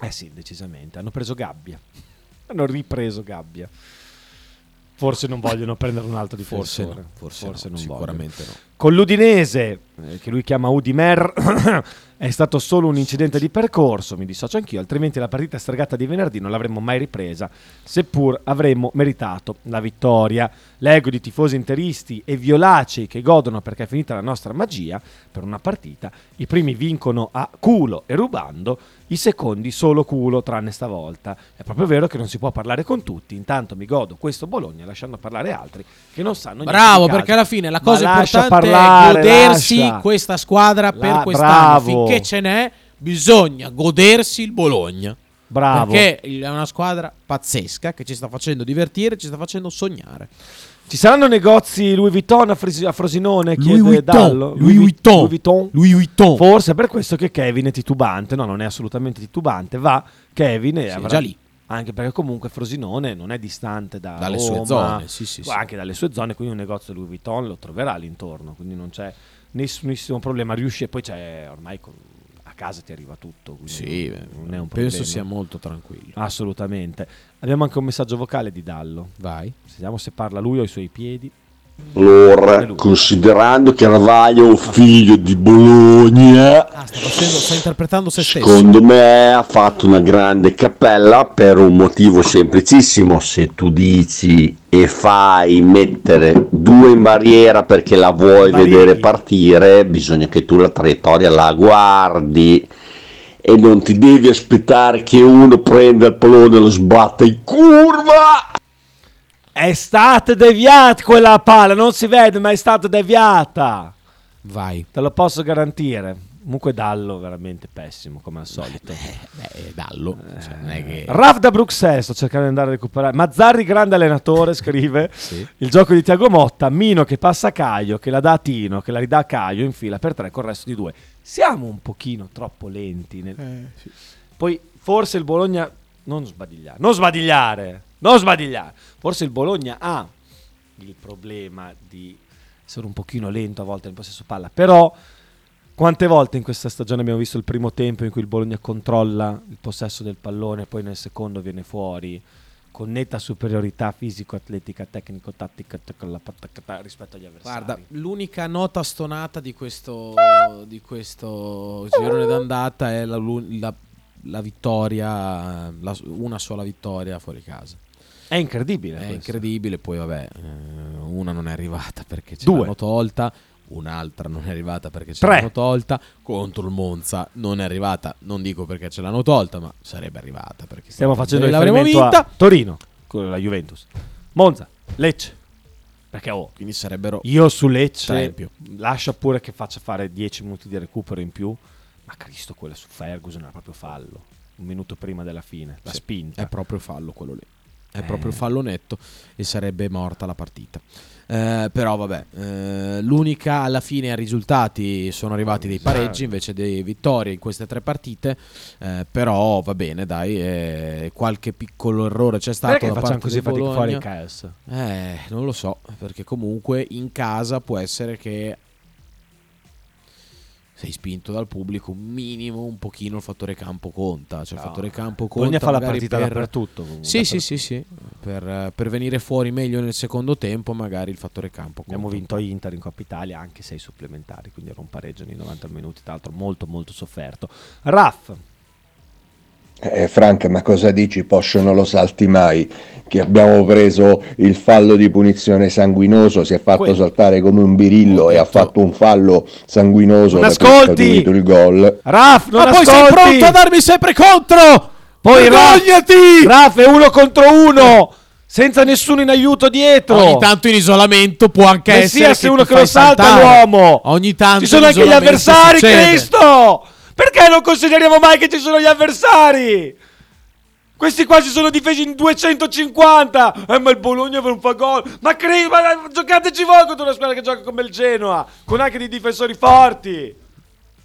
Eh sì, decisamente. Hanno preso Gabbia. *laughs* Hanno ripreso Gabbia. Forse non vogliono prendere un altro Forse difensore. no, forse no, non sicuramente vogliono. no. Con l'Udinese, eh, che lui chiama Udimer, *coughs* è stato solo un incidente di percorso, mi dissocio anch'io, altrimenti la partita stregata di venerdì non l'avremmo mai ripresa, seppur avremmo meritato la vittoria. L'ego di tifosi interisti e violacei che godono perché è finita la nostra magia per una partita. I primi vincono a culo e rubando, i secondi solo culo, tranne stavolta. È proprio vero che non si può parlare con tutti, intanto mi godo questo Bologna lasciando parlare altri che non sanno niente Bravo, perché alla fine la cosa importante parlare, è godersi lascia. questa squadra per La- quest'anno. bravo. Finché ce n'è, bisogna godersi il Bologna. Bravo. Perché è una squadra pazzesca che ci sta facendo divertire, ci sta facendo sognare. Ci saranno negozi Louis Vuitton a, Fris- a Frosinone? Louis Chiede Vuitton, Dallo. Louis Vuitton. Louis Vuitton. Louis Vuitton. Forse è per questo che Kevin è titubante. No, non è assolutamente titubante. Va Kevin e Sì, avrà- già lì. Anche perché comunque Frosinone non è distante da Dalle Roma, sue zone, sì, sì. Anche dalle sue zone, quindi un negozio Louis Vuitton lo troverà all'intorno. Quindi non c'è nessunissimo problema. Riusci e poi c'è ormai con- casa ti arriva tutto. quindi Sì, non è un penso problema. sia molto tranquillo. Assolutamente. Abbiamo anche un messaggio vocale di Dallo. Vai. Vediamo se parla lui o i suoi piedi. Allora, considerando che Caravaglio è un figlio di Bologna, Ah, sta, facendo, sta interpretando se stesso. secondo me ha fatto una grande cappella per un motivo semplicissimo. Se tu dici e fai mettere due in barriera perché la vuoi vedere partire, bisogna che tu la traiettoria la guardi e non ti devi aspettare che uno prenda il pallone e lo sbatta in curva. È stata deviata quella palla, non si vede, ma è stata deviata. Vai. Te lo posso garantire. Comunque Dallo veramente pessimo come al solito. Beh, Dallo. cioè, non è che... Raf da Bruxelles, sto cercando di andare a recuperare. Mazzarri, grande allenatore, scrive. Il gioco di Tiago Motta. Mino che passa a Caio, che la dà a Tino, che la ridà a Caio in fila per tre col resto di due. Siamo un pochino troppo lenti. nel- Poi forse il Bologna... Non sbadigliare. Non sbadigliare. Non sbadigliare. Forse il Bologna ha il problema di essere un pochino lento a volte nel possesso palla. Però quante volte in questa stagione abbiamo visto il primo tempo in cui il Bologna controlla il possesso del pallone e poi nel secondo viene fuori con netta superiorità fisico-atletica, tecnico-tattica rispetto agli avversari. Guarda, l'unica nota stonata di questo, di questo girone d'andata è la, la- la vittoria, la- una sola vittoria fuori casa. È incredibile. È questo. incredibile, poi vabbè, eh, una non è arrivata perché ce Due. l'hanno tolta, un'altra non è arrivata perché ce Tre. l'hanno tolta, contro il Monza non è arrivata, non dico perché ce l'hanno tolta, ma sarebbe arrivata perché Stiamo facendo l'avremmo riferimento vinta. Torino con la Juventus. Monza, Lecce. Perché oh, Quindi sarebbero io su Lecce lascia pure che faccia fare 10 minuti di recupero in più, ma Cristo quella su Ferguson era proprio fallo. Un minuto prima della fine, la Sì, spinta. È proprio fallo quello lì. È Eh. proprio fallo netto e sarebbe morta la partita. Eh, però vabbè, eh, l'unica alla fine a risultati sono arrivati dei pareggi invece dei vittorie in queste tre partite. eh, però va bene, dai, eh, qualche piccolo errore c'è stato. Perché da facciamo così fatica fuori in KS? Eh, non lo so, perché comunque in casa può essere che sei spinto dal pubblico, un minimo, un pochino il fattore campo conta. Cioè il No. fattore campo conta. fa la magari partita per- dappertutto, comunque. Sì, sì, sì, sì. Per, per venire fuori meglio nel secondo tempo, magari il fattore campo conta. Abbiamo vinto Inter in Coppa Italia anche 6 supplementari, quindi era un pareggio nei 90 minuti, tra l'altro molto molto sofferto. Raff, Eh, Franca, ma cosa dici? Poscio non lo salti mai. Che abbiamo preso il fallo di punizione sanguinoso, si è fatto Quello. saltare come un birillo e ha fatto un fallo sanguinoso Non ascolti! il gol. Raff, non Ma poi ascolti! sei pronto a darmi sempre contro! Poi Vergognati! Raff è uno contro uno, senza nessuno in aiuto dietro. Ogni tanto in isolamento può anche essere Messias è uno che lo salta saltare. l'uomo. Ogni tanto Ci sono anche gli avversari, succede. Cristo! Perché non consideriamo mai che ci sono gli avversari? Questi qua si sono difesi in 250. Eh, ma il Bologna non fa gol. Ma, cre- ma giocateci voi contro una squadra che gioca come il Genoa, con anche dei difensori forti.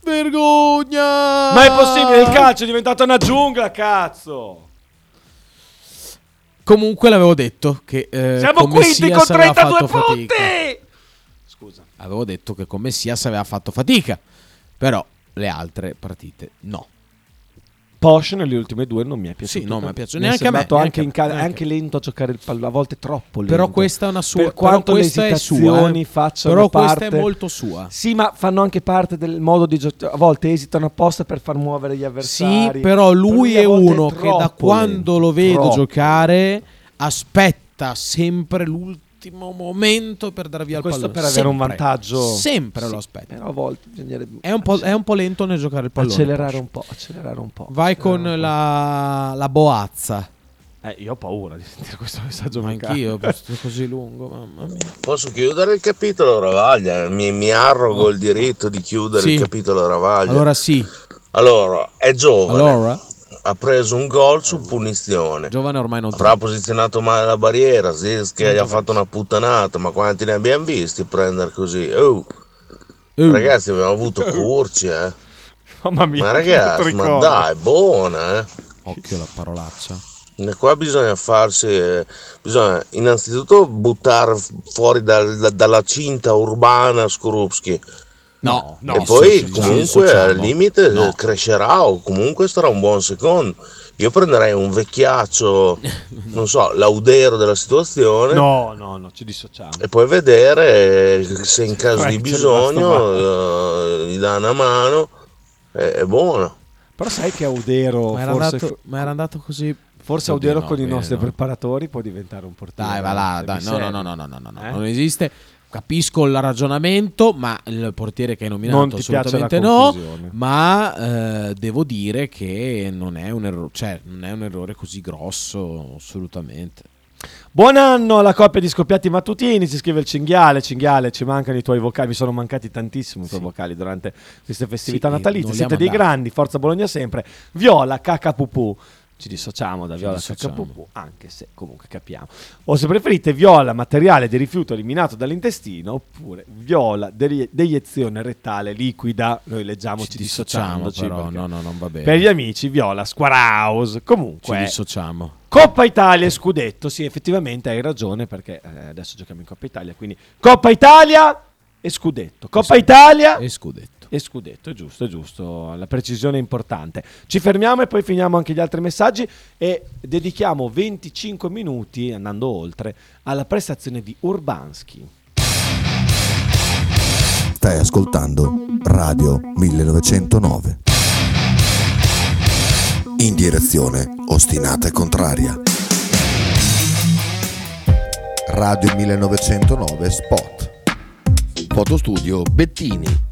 Vergogna! Ma è possibile, il calcio è diventato una giungla, cazzo. Comunque l'avevo detto che eh, Siamo quinti con aveva 32 fatto fatica. punti. Scusa. Avevo detto che con Messias aveva fatto fatica. Però le altre partite no. Posh nelle ultime due non mi è piaciuto. Sì, no, mi è piaciuto. Mi è Neanche a me, neanche anche, in ca- neanche anche lento a giocare il pallone, a volte troppo lento. Però questa è una sua Per quanto però le è esitazioni eh. facciano Però parte questa è molto sua. Sì, ma fanno anche parte del modo di giocare. A volte esitano apposta per far muovere gli avversari. Sì, però lui a è volte uno che da quando lento, lo vedo troppo. giocare aspetta sempre l'ultimo momento per dar via il Questo pallone. per avere un Sempre. vantaggio. Sempre Sì, lo aspetta. Però a volte bisognerebbe È un, po', è un po' lento nel giocare il pallone. accelerare un po', accelerare un po'. Vai con un la, la boazza. Eh, io ho paura di sentire questo messaggio Ma vocale. anch'io, *laughs* questo così lungo, mamma mia. Posso chiudere il capitolo Ravaglia? Mi, mi arrogo il diritto di chiudere Sì. il capitolo Ravaglia. Allora sì, Allora, è giovane. allora, Ha preso un gol su punizione. giovane ormai non Avrà posizionato male la barriera. Zirski gli ha fatto una puttanata. Ma quanti ne abbiamo visti prendere così? Oh. Ragazzi, abbiamo avuto curci, eh. Mamma mia, Ma ragazzi, ma dai, buona, eh. Occhio la parolaccia. E Qua bisogna farsi, eh, bisogna innanzitutto buttare fuori dal- da- dalla cinta urbana Skorupski. No, e poi comunque al limite eh, crescerà o comunque sarà un buon secondo. Io prenderei un vecchiaccio, *laughs* non so, laudero della situazione. No, no, no, ci dissociamo. E poi vedere se in caso di Eh, bisogno eh, gli dà una mano. È, è buono. Però sai che Audero Ma era, forse, andato, ma era andato così. forse Oddio, Audero no, con i nostri no. preparatori può diventare un portiere. Dai, va là, Se dai, no, no, no, no, no, no, no, no, Eh? non esiste. Capisco il ragionamento, ma il portiere che hai nominato assolutamente no. Ma eh, devo dire che non è un errore, cioè non è un errore così grosso, assolutamente. Buon anno alla coppia di scoppiati mattutini, si scrive il cinghiale, cinghiale, ci mancano i tuoi vocali, mi sono mancati tantissimo i tuoi vocali durante queste festività Sì, natalizie, non li siete dei grandi, forza Bologna sempre, Viola, Cacapupù, ci dissociamo da Ci Viola. Cacapupù, anche se comunque capiamo. O se preferite Viola, materiale di rifiuto eliminato dall'intestino, oppure Viola, dei- deiezione rettale liquida, noi leggiamo ci, dissociamo, dissociandoci, però, no, no, non va bene. Per gli amici Viola, Squaraus, comunque... Ci dissociamo. Coppa Italia e scudetto, sì, effettivamente hai ragione perché eh, adesso giochiamo in Coppa Italia, quindi Coppa Italia e scudetto. Coppa Italia e scudetto. E scudetto, è giusto, è giusto, la precisione è importante. Ci fermiamo e poi finiamo anche gli altri messaggi e dedichiamo 25 minuti, andando oltre, alla prestazione di Urbanski. Stai ascoltando Radio 1909. In direzione ostinata e contraria. Radio 1909 Spot. Fotostudio Bettini,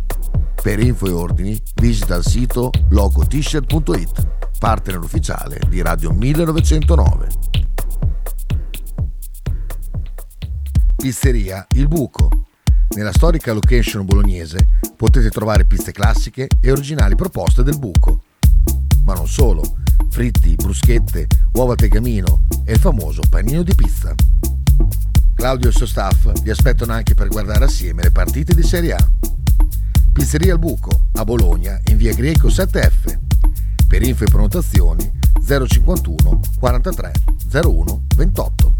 Per info e ordini visita il sito logotshirt.it, partner ufficiale di Radio 1909. Pizzeria Il Buco. Nella storica location bolognese potete trovare pizze classiche e originali proposte del buco. Ma non solo, fritti, bruschette, uova tegamino e il famoso panino di pizza. Claudio e il suo staff vi aspettano anche per guardare assieme le partite di Serie A. Pizzeria Il Buco, a Bologna, in via Greco 7F. Per info e prenotazioni 051 43 01 28.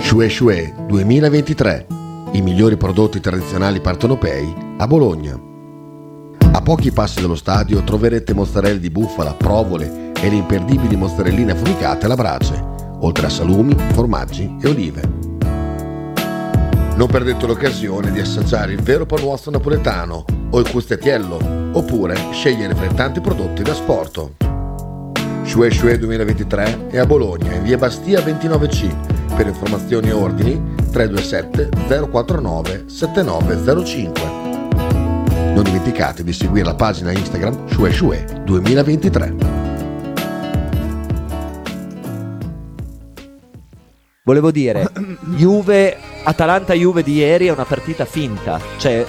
Shue Shue 2023. I migliori prodotti tradizionali partenopei a Bologna. A pochi passi dallo stadio troverete mozzarella di bufala, provole e le imperdibili mozzarelline affumicate alla brace, oltre a salumi, formaggi e olive. Non perdete l'occasione di assaggiare il vero panuozzo napoletano o il custettiello, oppure scegliere fra i tanti prodotti da sporto. Shue Shue 2023 è a Bologna, in via Bastia 29C. Per informazioni e ordini 327 049 7905. Non dimenticate di seguire la pagina Instagram Shue Shue 2023. Volevo dire, Juve, Atalanta-Juve di ieri è una partita finta. Cioè,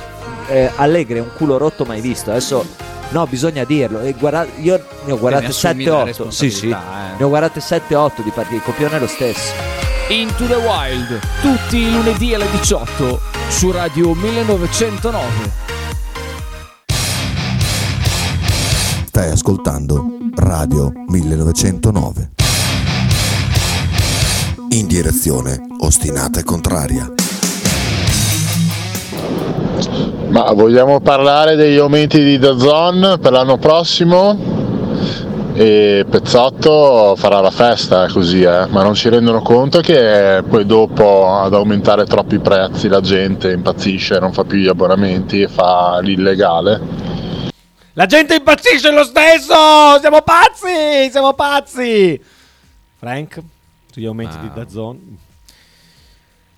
eh, Allegri è un culo rotto mai visto. Adesso, no, bisogna dirlo. E guarda- io ne ho guardate ne assumi la 7-8. Sì, sì. eh. Ne ho guardate 7-8 di partite. Il copione è lo stesso. Into the Wild, tutti i lunedì alle 18 su Radio 1909. Stai ascoltando Radio 1909. In direzione ostinata e contraria. Ma vogliamo parlare degli aumenti di Dazon per l'anno prossimo? E Pezzotto farà la festa così, eh? ma non si rendono conto che poi dopo ad aumentare troppi prezzi la gente impazzisce, non fa più gli abbonamenti e fa l'illegale. La gente impazzisce lo stesso! Siamo pazzi! Siamo pazzi! Frank, sugli aumenti Ma- di Dazzon.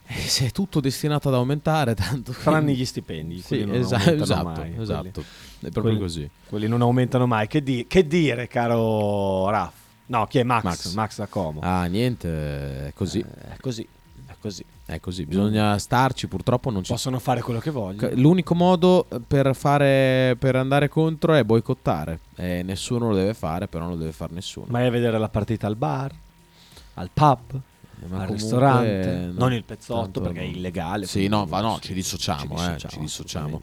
Eh, se è tutto destinato ad aumentare, tanto Tranne gli stipendi, Sì, quelli non esa- aumentano esatto, mai, esatto. quelli- È proprio quelli- così. Quelli non aumentano mai. Che, di- che dire, caro Raff? No, chi è Max? Max. Max, da Como. Ah, niente, è così. è così, è così. È così, bisogna starci, purtroppo non ci Possono fare quello che vogliono. L'unico modo per fare per andare contro è boicottare. E nessuno lo deve fare, però non lo deve fare nessuno. Vai a vedere la partita al bar, al pub, ma al ristorante, no, non il pezzotto tanto perché è illegale. Sì, no, ma no, ci dissociamo, eh, ci dissociamo.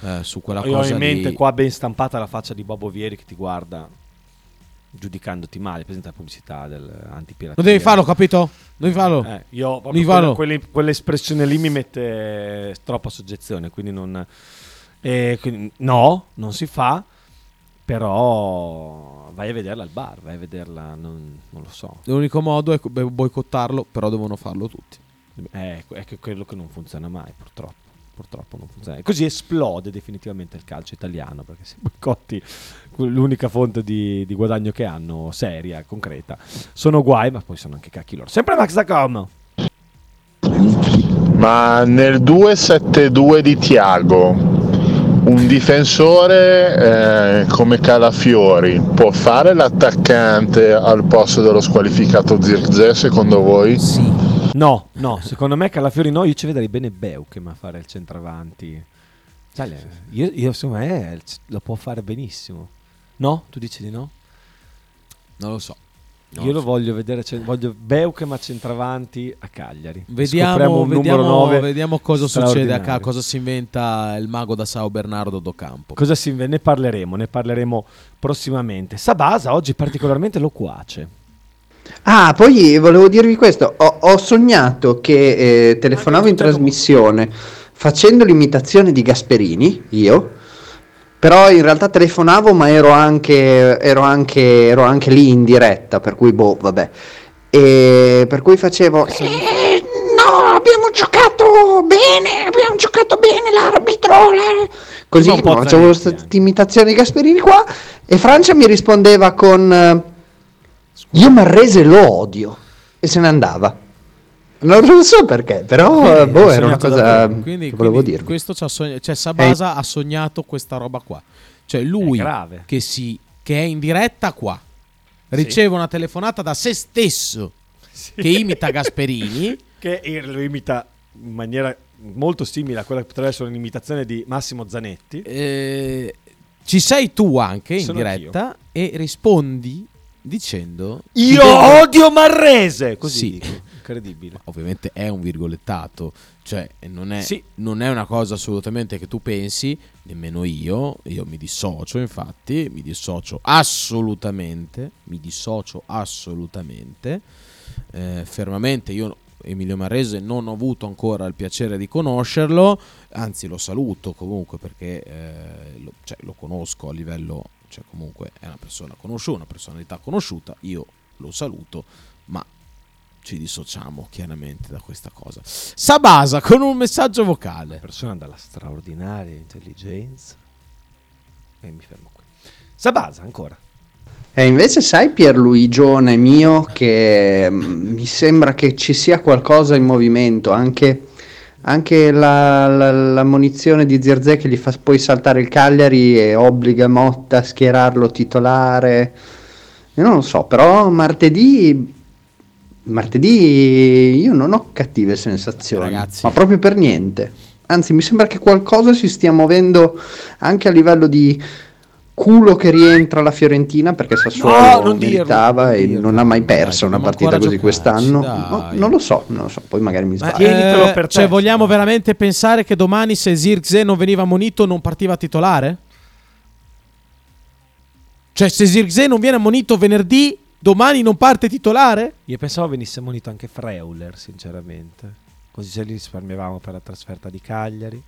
Eh, su quella Io ho cosa in mente lì- qua ben stampata la faccia di Bobo Vieri che ti guarda giudicandoti male, presente la pubblicità dell'antipirateria. Non devi farlo, capito? Devi farlo. Eh, io Devi quella- farlo. quelle- quell'espressione lì mi mette troppa soggezione, quindi non... eh, quindi no, non si fa, però vai a vederla al bar, vai a vederla, non, non lo so. L'unico modo è bo- boicottarlo, però devono farlo tutti. Eh, è che quello che non funziona mai, purtroppo. Purtroppo non funziona. E così esplode definitivamente il calcio italiano, perché se boicotti l'unica fonte di, di guadagno che hanno, seria, concreta, sono guai, ma poi sono anche cacchi loro. Sempre Max da Com. Ma nel 2-7-2 di Tiago, un difensore eh, come Calafiori può fare l'attaccante al posto dello squalificato Zirze secondo voi? No, no, secondo me Calafiori no, io ci vedrei bene Beukem a fare il centravanti. Le- io, io secondo me c- lo può fare benissimo. No? Tu dici di no? Non lo so. Io lo lo voglio vedere, cioè, voglio Beukem a centravanti a Cagliari. Vediamo, vediamo, 9 vediamo cosa succede a straordinario. ca- cosa si inventa il mago da Sao Bernardo do Campo. Cosa si inve- ne parleremo, ne parleremo prossimamente. Sabasa oggi particolarmente loquace. Ah, poi volevo dirvi questo, ho, ho sognato che eh, telefonavo in trasmissione facendo l'imitazione di Gasperini, io, però in realtà telefonavo ma ero anche, ero anche, ero anche lì in diretta, per cui boh, vabbè. E per cui facevo... "Eh, no, abbiamo giocato bene, abbiamo giocato bene l'arbitro. la-" Così Un po' facevo questa imitazione di Gasperini qua e Francia mi rispondeva con... io Marrese lo odio e se ne andava. Non lo so perché, però eh, boh, era una cosa Quindi, che volevo dirvi. questo ci ha sogna- cioè Sabasa ha sognato questa roba qua. Cioè lui che, si, che è in diretta qua riceve una telefonata da se stesso che imita Gasperini. *laughs* Che lo imita in maniera molto simile a quella che potrebbe essere un'imitazione di Massimo Zanetti. Eh, ci sei tu anche in Sono diretta e rispondi dicendo Io odio Marrese! Così Sì. Incredibile. Ovviamente è un virgolettato, cioè non è, Sì. non è una cosa assolutamente che tu pensi, nemmeno io, io mi dissocio infatti, mi dissocio assolutamente, mi dissocio assolutamente, Eh, fermamente io Emilio Marrese non ho avuto ancora il piacere di conoscerlo, anzi lo saluto comunque perché eh, lo, cioè, lo conosco a livello, cioè comunque è una persona conosciuta, una personalità conosciuta, io lo saluto, ma ci dissociamo chiaramente da questa cosa. Sabasa con un messaggio vocale. Persona dalla straordinaria intelligenza. E mi fermo qui. Sabasa ancora. E invece sai Pierluigione mio che mm, mi sembra che ci sia qualcosa in movimento, anche, anche la, la- la munizione di Zirze che gli fa poi saltare il Cagliari e obbliga Motta a schierarlo titolare. Io non lo so, però martedì, martedì io non ho cattive sensazioni, Ragazzi. ma proprio per niente. Anzi, mi sembra che qualcosa si stia muovendo anche a livello di culo che rientra alla Fiorentina perché Sassuolo No, non dirlo, meritava non e dirlo. non ha mai perso una dobbiamo partita così giocarci, quest'anno. dai. No, non lo so, non lo so, poi magari mi Ma, sbaglio. eh, cioè, vogliamo veramente pensare che domani se Zirkzee non veniva ammonito non partiva titolare? Cioè, se Zirkzee non viene ammonito venerdì, domani non parte titolare? Io pensavo venisse monito anche Freuler, sinceramente. Così ce li risparmiavamo per la trasferta di Cagliari.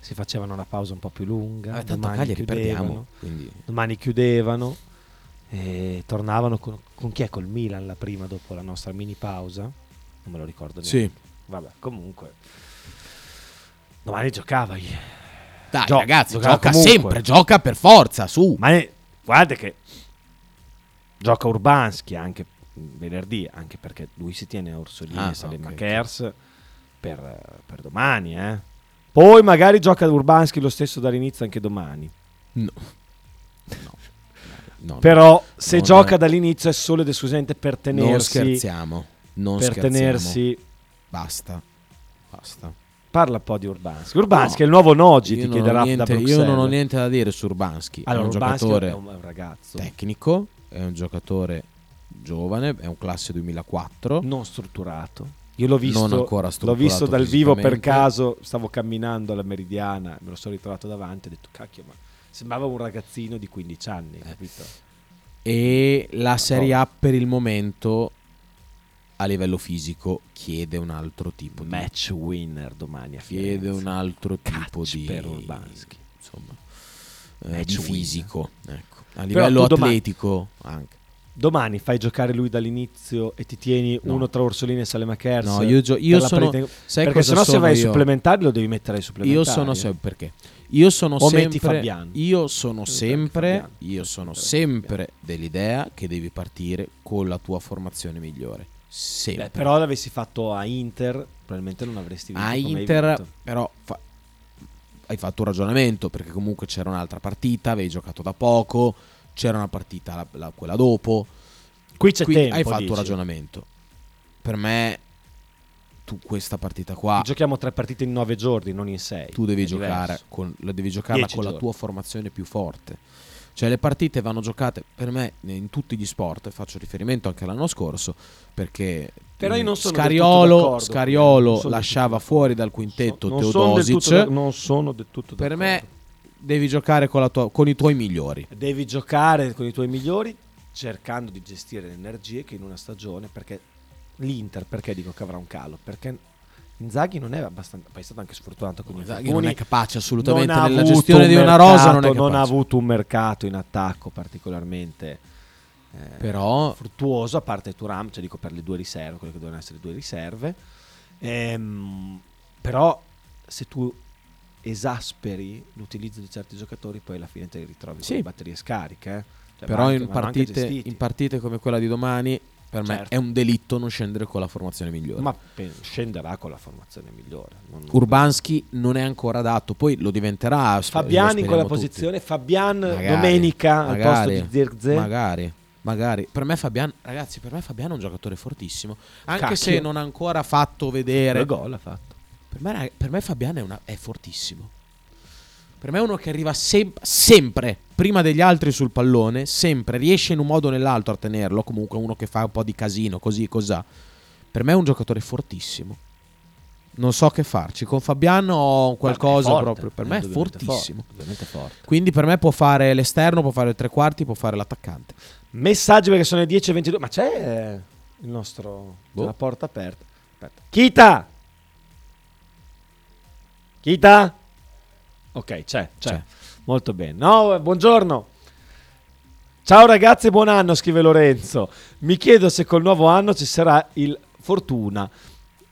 Si facevano una pausa un po' più lunga. Eh, tanto domani Cagliari chiudevano. perdiamo, quindi- Domani chiudevano e tornavano con, con chi è? Col Milan la prima dopo la nostra mini pausa? Non me lo ricordo Sì. neanche. Vabbè, comunque. Domani giocava. Dai, Gio- ragazzi, gioca comunque. sempre, gioca per forza, su. Ma è- guarda che gioca Urbanski anche venerdì, anche perché lui si tiene a Orsolini Ah, e Salema ok, ok. Kers. per, per domani, eh. Poi magari gioca Urbanski lo stesso dall'inizio anche domani. No. No, Però se non gioca dall'inizio è solo ed esclusivamente per tenersi. Non scherziamo. Non per scherziamo. tenersi. Basta. Basta. Parla un po' di Urbanski. Urbanski No. è il nuovo Nogi, Io ti non ho chiederà niente-. Io non ho niente da dire su Urbanski. Allora, è un Urbanski giocatore è un- è un ragazzo. tecnico, è un giocatore giovane, è un classe 2004. Non strutturato. Io l'ho visto, Non ancora l'ho visto dal vivo per caso, stavo camminando alla Meridiana, me lo sono ritrovato davanti e ho detto cacchio, ma sembrava un ragazzino di 15 anni, capito? E la Serie A per il momento a livello fisico chiede un altro tipo di match winner domani a chiede Firenze. un altro tipo di per Urbanski. insomma eh, di fisico ecco. A Però livello tu domani- atletico anche Domani fai giocare lui dall'inizio e ti tieni No. uno tra Orsolini e Salemakers. No, io gio- io sono- sai perché cosa sennò se vai ai supplementari lo devi mettere ai supplementari. Io sono se- perché? Io sono O sempre. Io sono sempre io sono sempre dell'idea che devi partire con la tua formazione migliore. Sempre. Beh, però l'avessi fatto a Inter, probabilmente non avresti vinto. a Inter però fa- hai fatto un ragionamento perché comunque c'era un'altra partita, avevi giocato da poco, c'era una partita la- la- quella dopo. Qui c'è Quindi tempo, hai fatto dici. un ragionamento. Per me tu questa partita qua Giochiamo tre partite in nove giorni, non in sei. tu devi giocare con, la devi giocarla Dieci con la tua formazione più forte. Cioè le partite vanno giocate per me in tutti gli sport, faccio riferimento anche all'anno scorso, perché Però io non sono Scariolo, d'accordo, Scariolo non sono lasciava fuori dal quintetto non sono Teodosic. tutto da- non sono del tutto per me devi giocare con, la tua- con i tuoi migliori. Devi giocare con i tuoi migliori cercando di gestire le energie che in una stagione, perché l'Inter, perché dico che avrà un calo? Perché Inzaghi non è abbastanza, poi è stato anche sfortunato con Inzaghi non è capace assolutamente nella gestione di una rosa, non mercato- non ha avuto un mercato in attacco particolarmente eh, Però- fruttuoso, a parte Turam, cioè dico per le due riserve, quelle che devono essere due riserve. Ehm, però se tu esasperi l'utilizzo di certi giocatori, poi alla fine te li ritrovi Sì. con le batterie scariche. eh. Cioè, Però in partite, in partite come quella di domani per me Certo. è un delitto non scendere con la formazione migliore. Ma scenderà con la formazione migliore. Non- Urbanski non è ancora dato, poi lo diventerà. Fabian in quella tutti. posizione, Fabian Magari, domenica al magari, posto di Zirkzee. Magari, magari. Per me Fabian, ragazzi, per me Fabian è un giocatore fortissimo. Anche Cacchio. se non ha ancora fatto vedere. Due gol ha fatto. Per me, per me Fabian è, una- è fortissimo. Per me è uno che arriva sem- sempre prima degli altri sul pallone, sempre riesce in un modo o nell'altro a tenerlo. Comunque uno che fa un po' di casino, così, cos'ha. Per me è un giocatore fortissimo. Non so che farci. Con Fabian ho qualcosa forte, proprio. Per me è fortissimo. forte, forte. Quindi per me può fare l'esterno, può fare il tre quarti, può fare l'attaccante. Messaggi perché sono le 10.22. Ma c'è il nostro. Boh. la porta aperta. Aspetta. Kita! Kita? Ok, c'è, c'è. C'è. Molto bene. No, buongiorno. Ciao ragazzi, buon anno, scrive Lorenzo. Mi chiedo se col nuovo anno ci sarà il fortuna,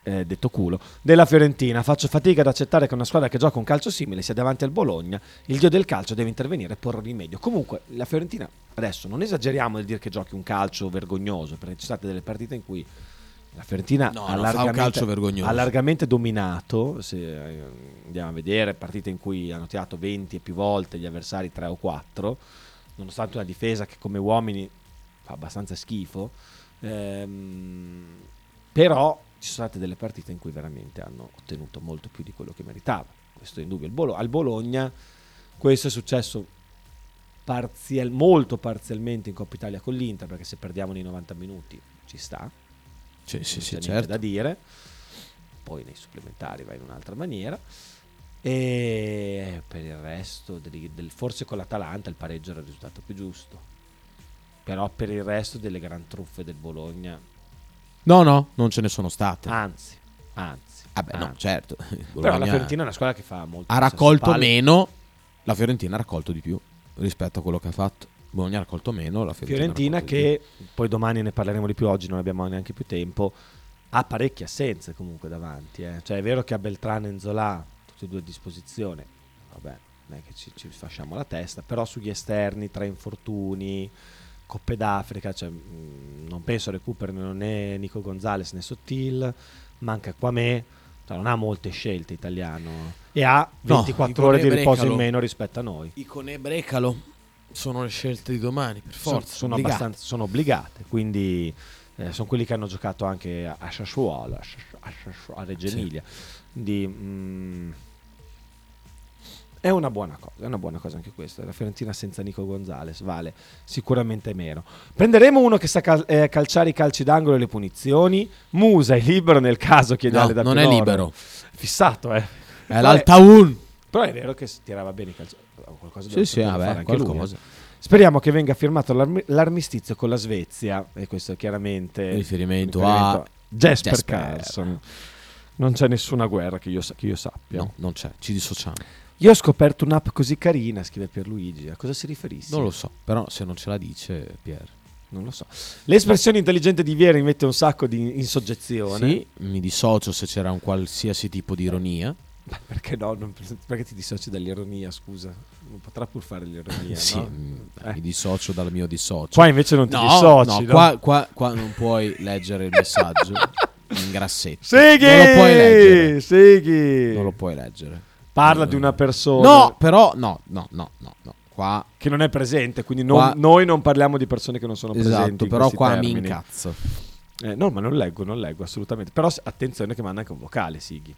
eh, detto culo, della Fiorentina. Faccio fatica ad accettare che una squadra che gioca un calcio simile sia davanti al Bologna. Il dio del calcio deve intervenire e porre rimedio. Comunque, la Fiorentina, adesso non esageriamo nel dire che giochi un calcio vergognoso, perché ci sono state delle partite in cui la Fiorentina No, ha largamente, ha largamente dominato. Se eh, andiamo a vedere partite in cui hanno tirato 20 e più volte gli avversari 3 o 4, nonostante una difesa che come uomini fa abbastanza schifo. Ehm, però ci sono state delle partite in cui veramente hanno ottenuto molto più di quello che meritava. Questo è indubbio. Bolo- al Bologna questo è successo parzial- molto parzialmente in Coppa Italia con l'Inter, perché se perdiamo nei 90 minuti ci sta. Sì, sì, sì, certo. da dire. Poi nei supplementari va in un'altra maniera. E per il resto, del- del- forse con l'Atalanta il pareggio era il risultato più giusto. Però per il resto delle gran truffe del Bologna, No, no, non ce ne sono state. anzi, anzi. Vabbè, no, anzi. certo. Il Però Bologna la Fiorentina è una squadra che fa molto. ha raccolto meno. La Fiorentina ha raccolto di più rispetto a quello che ha fatto. Bologna ha raccolto meno. La Fiorentina, Fiorentina che poi domani ne parleremo di più, oggi non abbiamo neanche più tempo, ha parecchie assenze comunque davanti. eh. Cioè è vero che ha Beltrano e Zola tutti e due a disposizione, vabbè, non è che ci, ci fasciamo la testa, però sugli esterni, tra infortuni, Coppe d'Africa, cioè, mh, non penso recuperino né Nico Gonzalez né Sottil, manca Quame, Cioè, non ha molte scelte italiano e ha No, 24 ore di riposo in meno rispetto a noi. Icone e Brecalo sono le scelte di domani, per Sono- forza. sono, obbligate. abbastanza, sono obbligate, quindi eh, sono quelli che hanno giocato anche a Sassuolo, a, Reggio Sì. Emilia. Quindi, mm, è una buona cosa, è una buona cosa anche questa. La Fiorentina senza Nico Gonzalez vale sicuramente meno. Prenderemo uno che sa cal- eh, calciare i calci d'angolo e le punizioni. Musa è libero nel caso chiede No, da non è Tenoro. libero. Fissato, eh. È l'Altaun. Però è vero che tirava bene i calci. Qualcosa Sì, sì, vabbè, lui, qualcosa. eh. Speriamo che venga firmato l'armi- l'armistizio con la Svezia, e questo è chiaramente Riferimento a Jasper, Jasper. Carlson. Non c'è nessuna guerra che io, sa- che io sappia. No, non c'è, ci dissociamo. Io ho scoperto un'app così carina, scrive Pierluigi. A cosa si riferisce? Non lo so, però se non ce la dice Pier. Non lo so. L'espressione intelligente di Vieri mette un sacco di in soggezione. Sì, mi dissocio se c'era un qualsiasi tipo di ironia. Beh, *laughs* perché no? Non- perché ti dissoci dall'ironia, scusa? Non potrà pur fare l'ironia, Sì, no? mm, Eh. mi dissocio dal mio dissocio. Qua invece non ti no, dissoci, No, no? Qua, qua- qua non puoi leggere il messaggio *laughs* in grassetto. Seghi! Non lo puoi leggere. Seghi! Non lo puoi leggere. Parla di una persona. No, però no, no, no, no, no. Qua Che non è presente, quindi non- Qua- noi non parliamo di persone che non sono Esatto, presenti. in però qua mi termini. incazzo. Eh, no, ma non leggo, non leggo assolutamente. Però attenzione che manda anche un vocale, Sighi.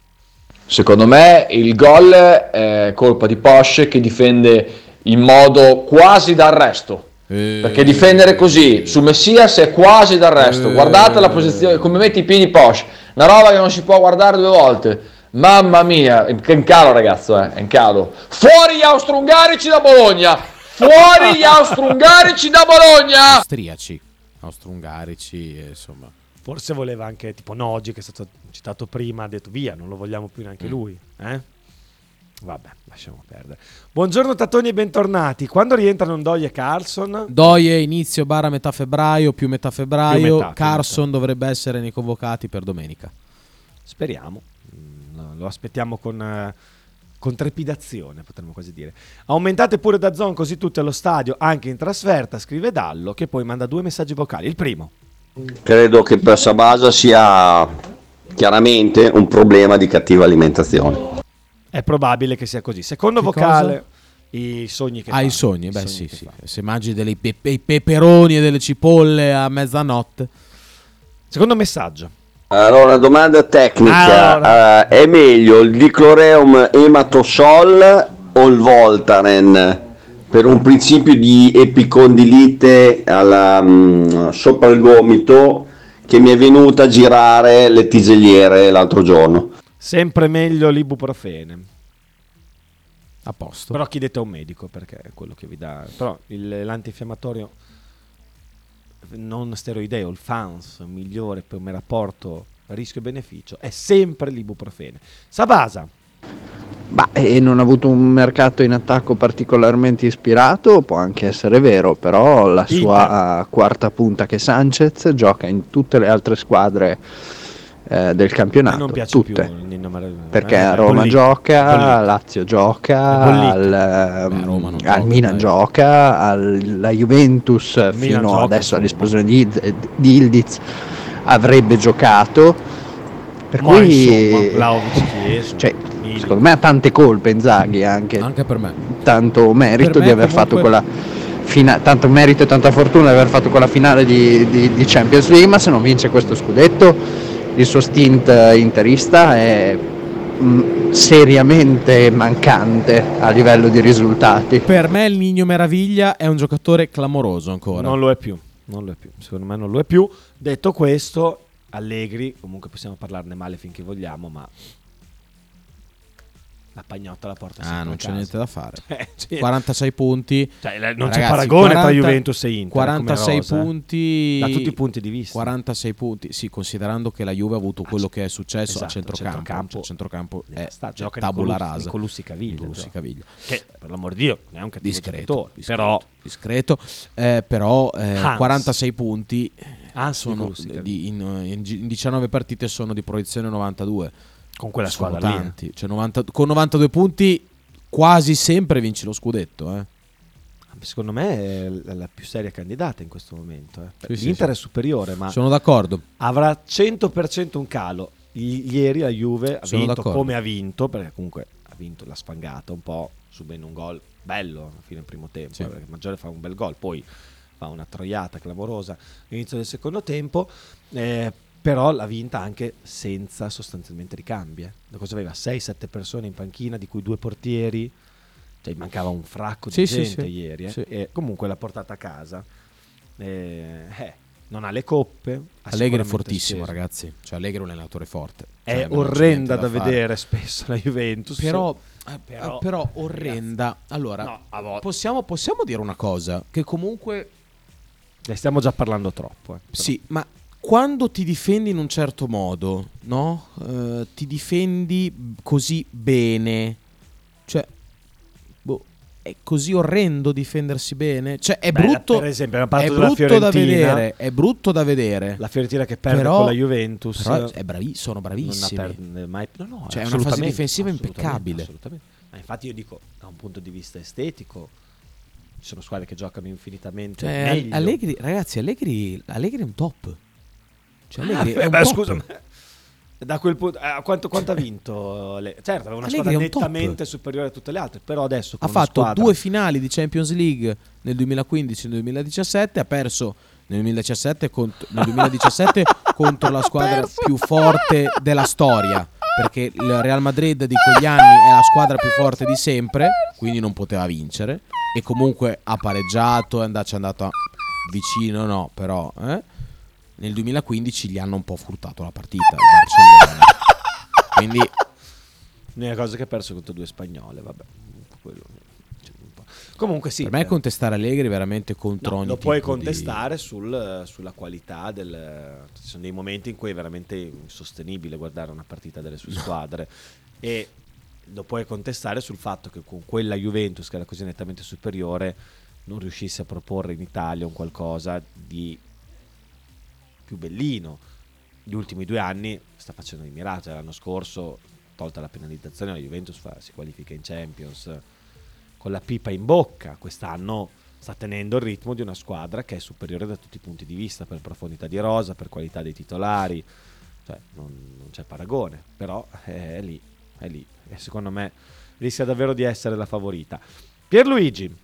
Secondo me il gol è colpa di Porsche che difende in modo quasi d'arresto. Perché difendere così su Messias è quasi d'arresto. Guardate la posizione, come mette i piedi Porsche. Una roba che non si può guardare due volte. Mamma mia, è in calo ragazzo, eh, è in calo. Fuori gli austro-ungarici da Bologna! Fuori gli austro-ungarici da Bologna! Austriaci, austro-ungarici, eh, insomma. Forse voleva anche tipo Nogi, che è stato citato prima, ha detto via, non lo vogliamo più Mm. neanche lui. Eh? Vabbè, lasciamo perdere. Buongiorno Tattoni e bentornati. Quando rientrano Ndoye e Carlson? Doie inizio barra metà febbraio più metà febbraio. Più metà, più Carson dovrebbe essere nei convocati per domenica. Speriamo. Mm, lo- Lo aspettiamo con, eh, con trepidazione, potremmo quasi dire. Aumentate pure da Zone così tutti allo stadio, anche in trasferta, scrive Dallo, che poi manda due messaggi vocali. Il primo. Credo che per Sabasa sia chiaramente un problema di cattiva alimentazione. È probabile che sia così. Secondo Che vocale, i sogni che Ah, fa. i sogni, beh sogni sì, sì. fa. Se mangi dei pepe- i peperoni e delle cipolle a mezzanotte. Secondo messaggio. Allora, domanda tecnica: Allora. Eh, è meglio il dicloreum ematosol o il Voltaren per un principio di epicondilite alla, mm, sopra il gomito che mi è venuta a girare le tiselliere l'altro giorno? Sempre meglio l'ibuprofene. A posto. Però chiedete a un medico perché è quello che vi dà. Però il- l'antinfiammatorio non steroideo, il FANS migliore per un rapporto rischio-beneficio è sempre l'ibuprofene. Sabasa. Bah, e non ha avuto un mercato in attacco particolarmente ispirato, può anche essere vero, però la sua quarta punta che Sanchez gioca in tutte le altre squadre eh, del A campionato, non piace tutte. più Nino Mar- Perché eh, a è Roma bollito, gioca, a Lazio gioca, al, non al gioca, Milan dai. gioca, alla Juventus Milan fino gioca, adesso all'esplosione di, di Ildiz avrebbe giocato. Per Ma cui insomma, cioè, Milik. secondo me ha tante colpe Inzaghi anche. Anche per me. Tanto merito me di aver comunque- fatto quella fina- tanto merito e tanta fortuna di aver fatto quella finale di, di- di Champions League, ma se non vince questo scudetto il suo stint interista è mm, seriamente mancante a livello di risultati. Per me il Nino Meraviglia è un giocatore clamoroso ancora. Non lo è più, non lo è più. Secondo me non lo è più. Detto questo, Allegri, comunque possiamo parlarne male finché vogliamo, ma la pagnotta la porta sempre Ah, non c'è casa. niente da fare. Eh, *laughs* sì. 46 punti. Cioè, la- non c'è Ragazzi, paragone tra 40 Juventus e Inter, come 46 rosa, eh. punti. Da tutti i punti di vista. 46 punti, sì, considerando che la Juve ha avuto quello che è successo esatto, a centrocampo. centrocampo. Cioè, centrocampo è sta, cioè, gioca tabula Nicolussi- rasa. Nicolussi Caviglia, Nicolussi. Caviglia. Che per l'amor di Dio non è un cattivo Discreto, discreto, però discreto, eh, però eh, Hans. 46 punti Hans sono di- in, in in 19 partite sono di proiezione 92. Con quella Sono squadra lì, tanti. Cioè, 90 con 92 punti quasi sempre vinci lo scudetto. Eh. secondo me è la la più seria candidata in questo momento. eh. Sì, L'Inter sì. è superiore, ma Sono d'accordo. avrà 100% un calo. i- ieri la Juve ha Sono vinto d'accordo. come ha vinto, perché comunque ha vinto, l'ha sfangata un po', subendo un gol bello alla fine del primo tempo, Sì. eh, perché Maggiore fa un bel gol, poi fa una troiata clamorosa all'inizio del secondo tempo, eh, però l'ha vinta anche senza sostanzialmente ricambi. eh. Da cosa aveva? 6-7 persone in panchina, di cui due portieri, cioè mancava un fracco di Sì, gente sì. ieri, eh. Sì. e comunque l'ha portata a casa. Eh, eh, non ha le coppe. ha Allegri è fortissimo, speso. ragazzi. Cioè, Allegri è un allenatore forte. È Cioè, c'è orrenda da, fare. vedere spesso la Juventus. Però, Eh, però, però orrenda. Allora, No, possiamo, possiamo dire una cosa? Che comunque Ne stiamo già parlando troppo. eh. Sì, ma quando ti difendi in un certo modo, no? Eh, ti difendi così bene, cioè, boh, è così orrendo difendersi bene. Cioè, è Beh, brutto. per esempio, è brutto da vedere. È brutto da vedere. La Fiorentina che perde Però- con la Juventus. però è bravi- sono Non bravissimi. la perde mai. No, no, Cioè, è una fase difensiva assolutamente, impeccabile. assolutamente. Ma infatti io dico, da un punto di vista estetico, ci sono squadre che giocano infinitamente Cioè, meglio. Allegri, ragazzi, Allegri, Allegri è un top. Cioè, Ah, Allegri beh, è beh, top. scusa, ma- da quel punto, eh, quanto, quanto ha vinto? le- Certo, aveva una Allegri squadra un top. nettamente superiore a tutte le altre, però adesso ha fatto squadra- due finali di Champions League nel 2015 e nel 2017, ha perso nel 2017, cont- nel 2017 *laughs* contro la squadra più forte della storia, perché il Real Madrid di quegli anni è la squadra più forte di sempre, quindi non poteva vincere e comunque ha pareggiato, è andato, è andato a- vicino, no, però eh? Nel 2015 gli hanno un po' furtato la partita il Barcellona. *laughs* Quindi L'unica cosa che ha perso contro due spagnole, vabbè. quello- cioè. Comunque sì. per me eh, contestare Allegri veramente contro no, ogni lo puoi tipo di- contestare sul- sulla qualità del... Ci sono dei momenti in cui è veramente insostenibile guardare una partita delle sue squadre e lo puoi contestare sul fatto che con quella Juventus che era così nettamente superiore non riuscisse a proporre in Italia un qualcosa di più bellino. Gli ultimi due anni sta facendo dei miracoli. L'anno scorso, tolta la penalizzazione, la Juventus fa- si qualifica in Champions con la pipa in bocca. Quest'anno sta tenendo il ritmo di una squadra che è superiore da tutti i punti di vista, per profondità di rosa, per qualità dei titolari. Cioè, non, non c'è paragone, però è lì, è lì. E secondo me rischia davvero di essere la favorita. Pierluigi,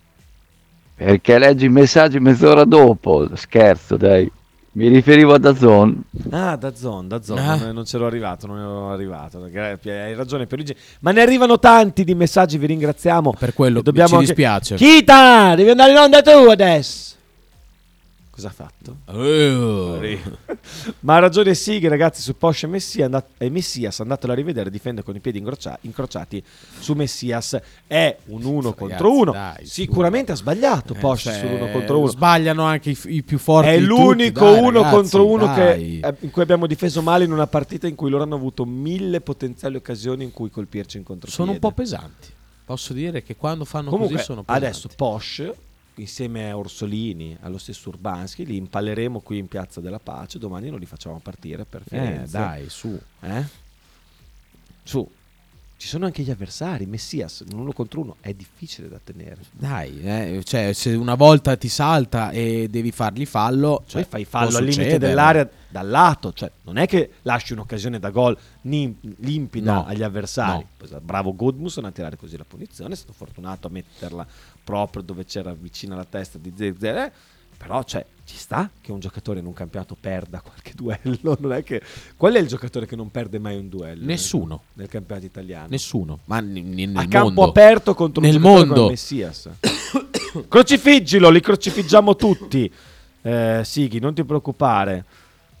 Perché leggi i messaggi mezz'ora dopo, scherzo dai. Mi riferivo a Dazon. Ah, da Zon, da Zon, Ah. non, non c'ero arrivato, non ero arrivato. Gra- Hai ragione Pierluigi, ma ne arrivano tanti di messaggi, vi ringraziamo. Per quello dobbiamo ci anche- dispiace. Kita, devi andare in onda tu adesso. Cosa ha fatto? Eh. ma ha ragione Sighi, ragazzi, su Porsche e Messia, andat- e Messias, andatelo a rivedere, difende con i piedi incrocia- incrociati su Messias. È un uno contro uno. dai, Sicuramente ha sbagliato Eh, Porsche cioè, sull'uno contro uno. Sbagliano anche i, i più forti. È l'unico dai, uno ragazzi, contro uno dai. che, eh, in cui abbiamo difeso male in una partita in cui loro hanno avuto mille potenziali occasioni in cui colpirci in contropiede. sono un po' pesanti. Posso dire che quando fanno Comunque, così sono pesanti. adesso Porsche insieme a Orsolini, allo stesso Urbanski, li impaleremo qui in Piazza della Pace. Domani non li facciamo partire per Firenze. dai, su. Eh? Su. Ci sono anche gli avversari. Messias, un uno contro uno, è difficile da tenere. Dai, eh, cioè, se una volta ti salta e devi fargli fallo, cioè, Poi fai fallo al limite dell'area dal lato, cioè non è che lasci un'occasione da gol nim- limpida No, agli avversari. no. Bravo Goodmuson a tirare così la punizione, è stato fortunato a metterla proprio dove c'era vicino alla testa di Zezé. eh, Però cioè, ci sta che un giocatore in un campionato perda qualche *laughs* duello. Non è che... Qual è il giocatore che non perde mai un duello? Nessuno. Nel campionato italiano. Nessuno. Ma n- n- nel a campo mondo. aperto contro un nel giocatore come mondo. Messias. *coughs* Crocifiggilo, li crocifiggiamo tutti. Eh, Sighi, non ti preoccupare. *laughs*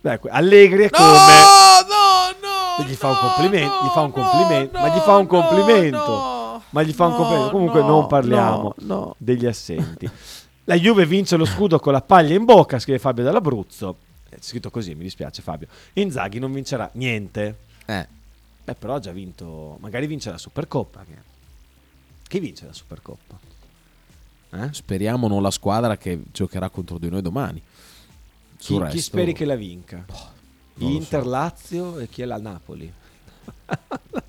Beh, Allegri è come gli fa un complimento, gli fa un complimento, ma gli fa un complimento. Ma gli fa un complimento. Comunque non parliamo degli assenti. La Juve vince lo scudo con la paglia in bocca, scrive Fabio dall'Abruzzo. È scritto così, mi dispiace Fabio. Inzaghi non vincerà niente. Eh. Beh, però ha già vinto, magari vince la Supercoppa. Che... Chi vince la Supercoppa? Eh? Speriamo non la squadra che giocherà contro di noi domani. Chi, chi resto- speri che la vinca? lo Inter, so. Lazio e chi è la Napoli? *laughs*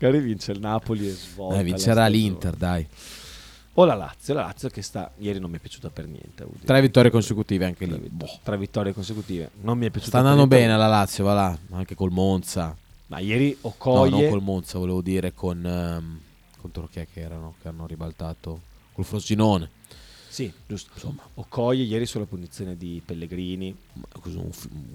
Magari vince il Napoli e svolta. Eh, vincerà l'Inter, dai. o la Lazio. La Lazio che sta, ieri non mi è piaciuta per niente. Tre vittorie consecutive anche lì. Boh. Tre vittorie consecutive. Non mi è piaciuta Sta andando bene la Lazio, va là, anche col Monza. Ma ieri No, Okoye non col Monza, volevo dire con ehm, contro chi è che erano che hanno ribaltato col Frosinone. Sì, giusto. Insomma, Okoye ieri sulla punizione di Pellegrini. Un, un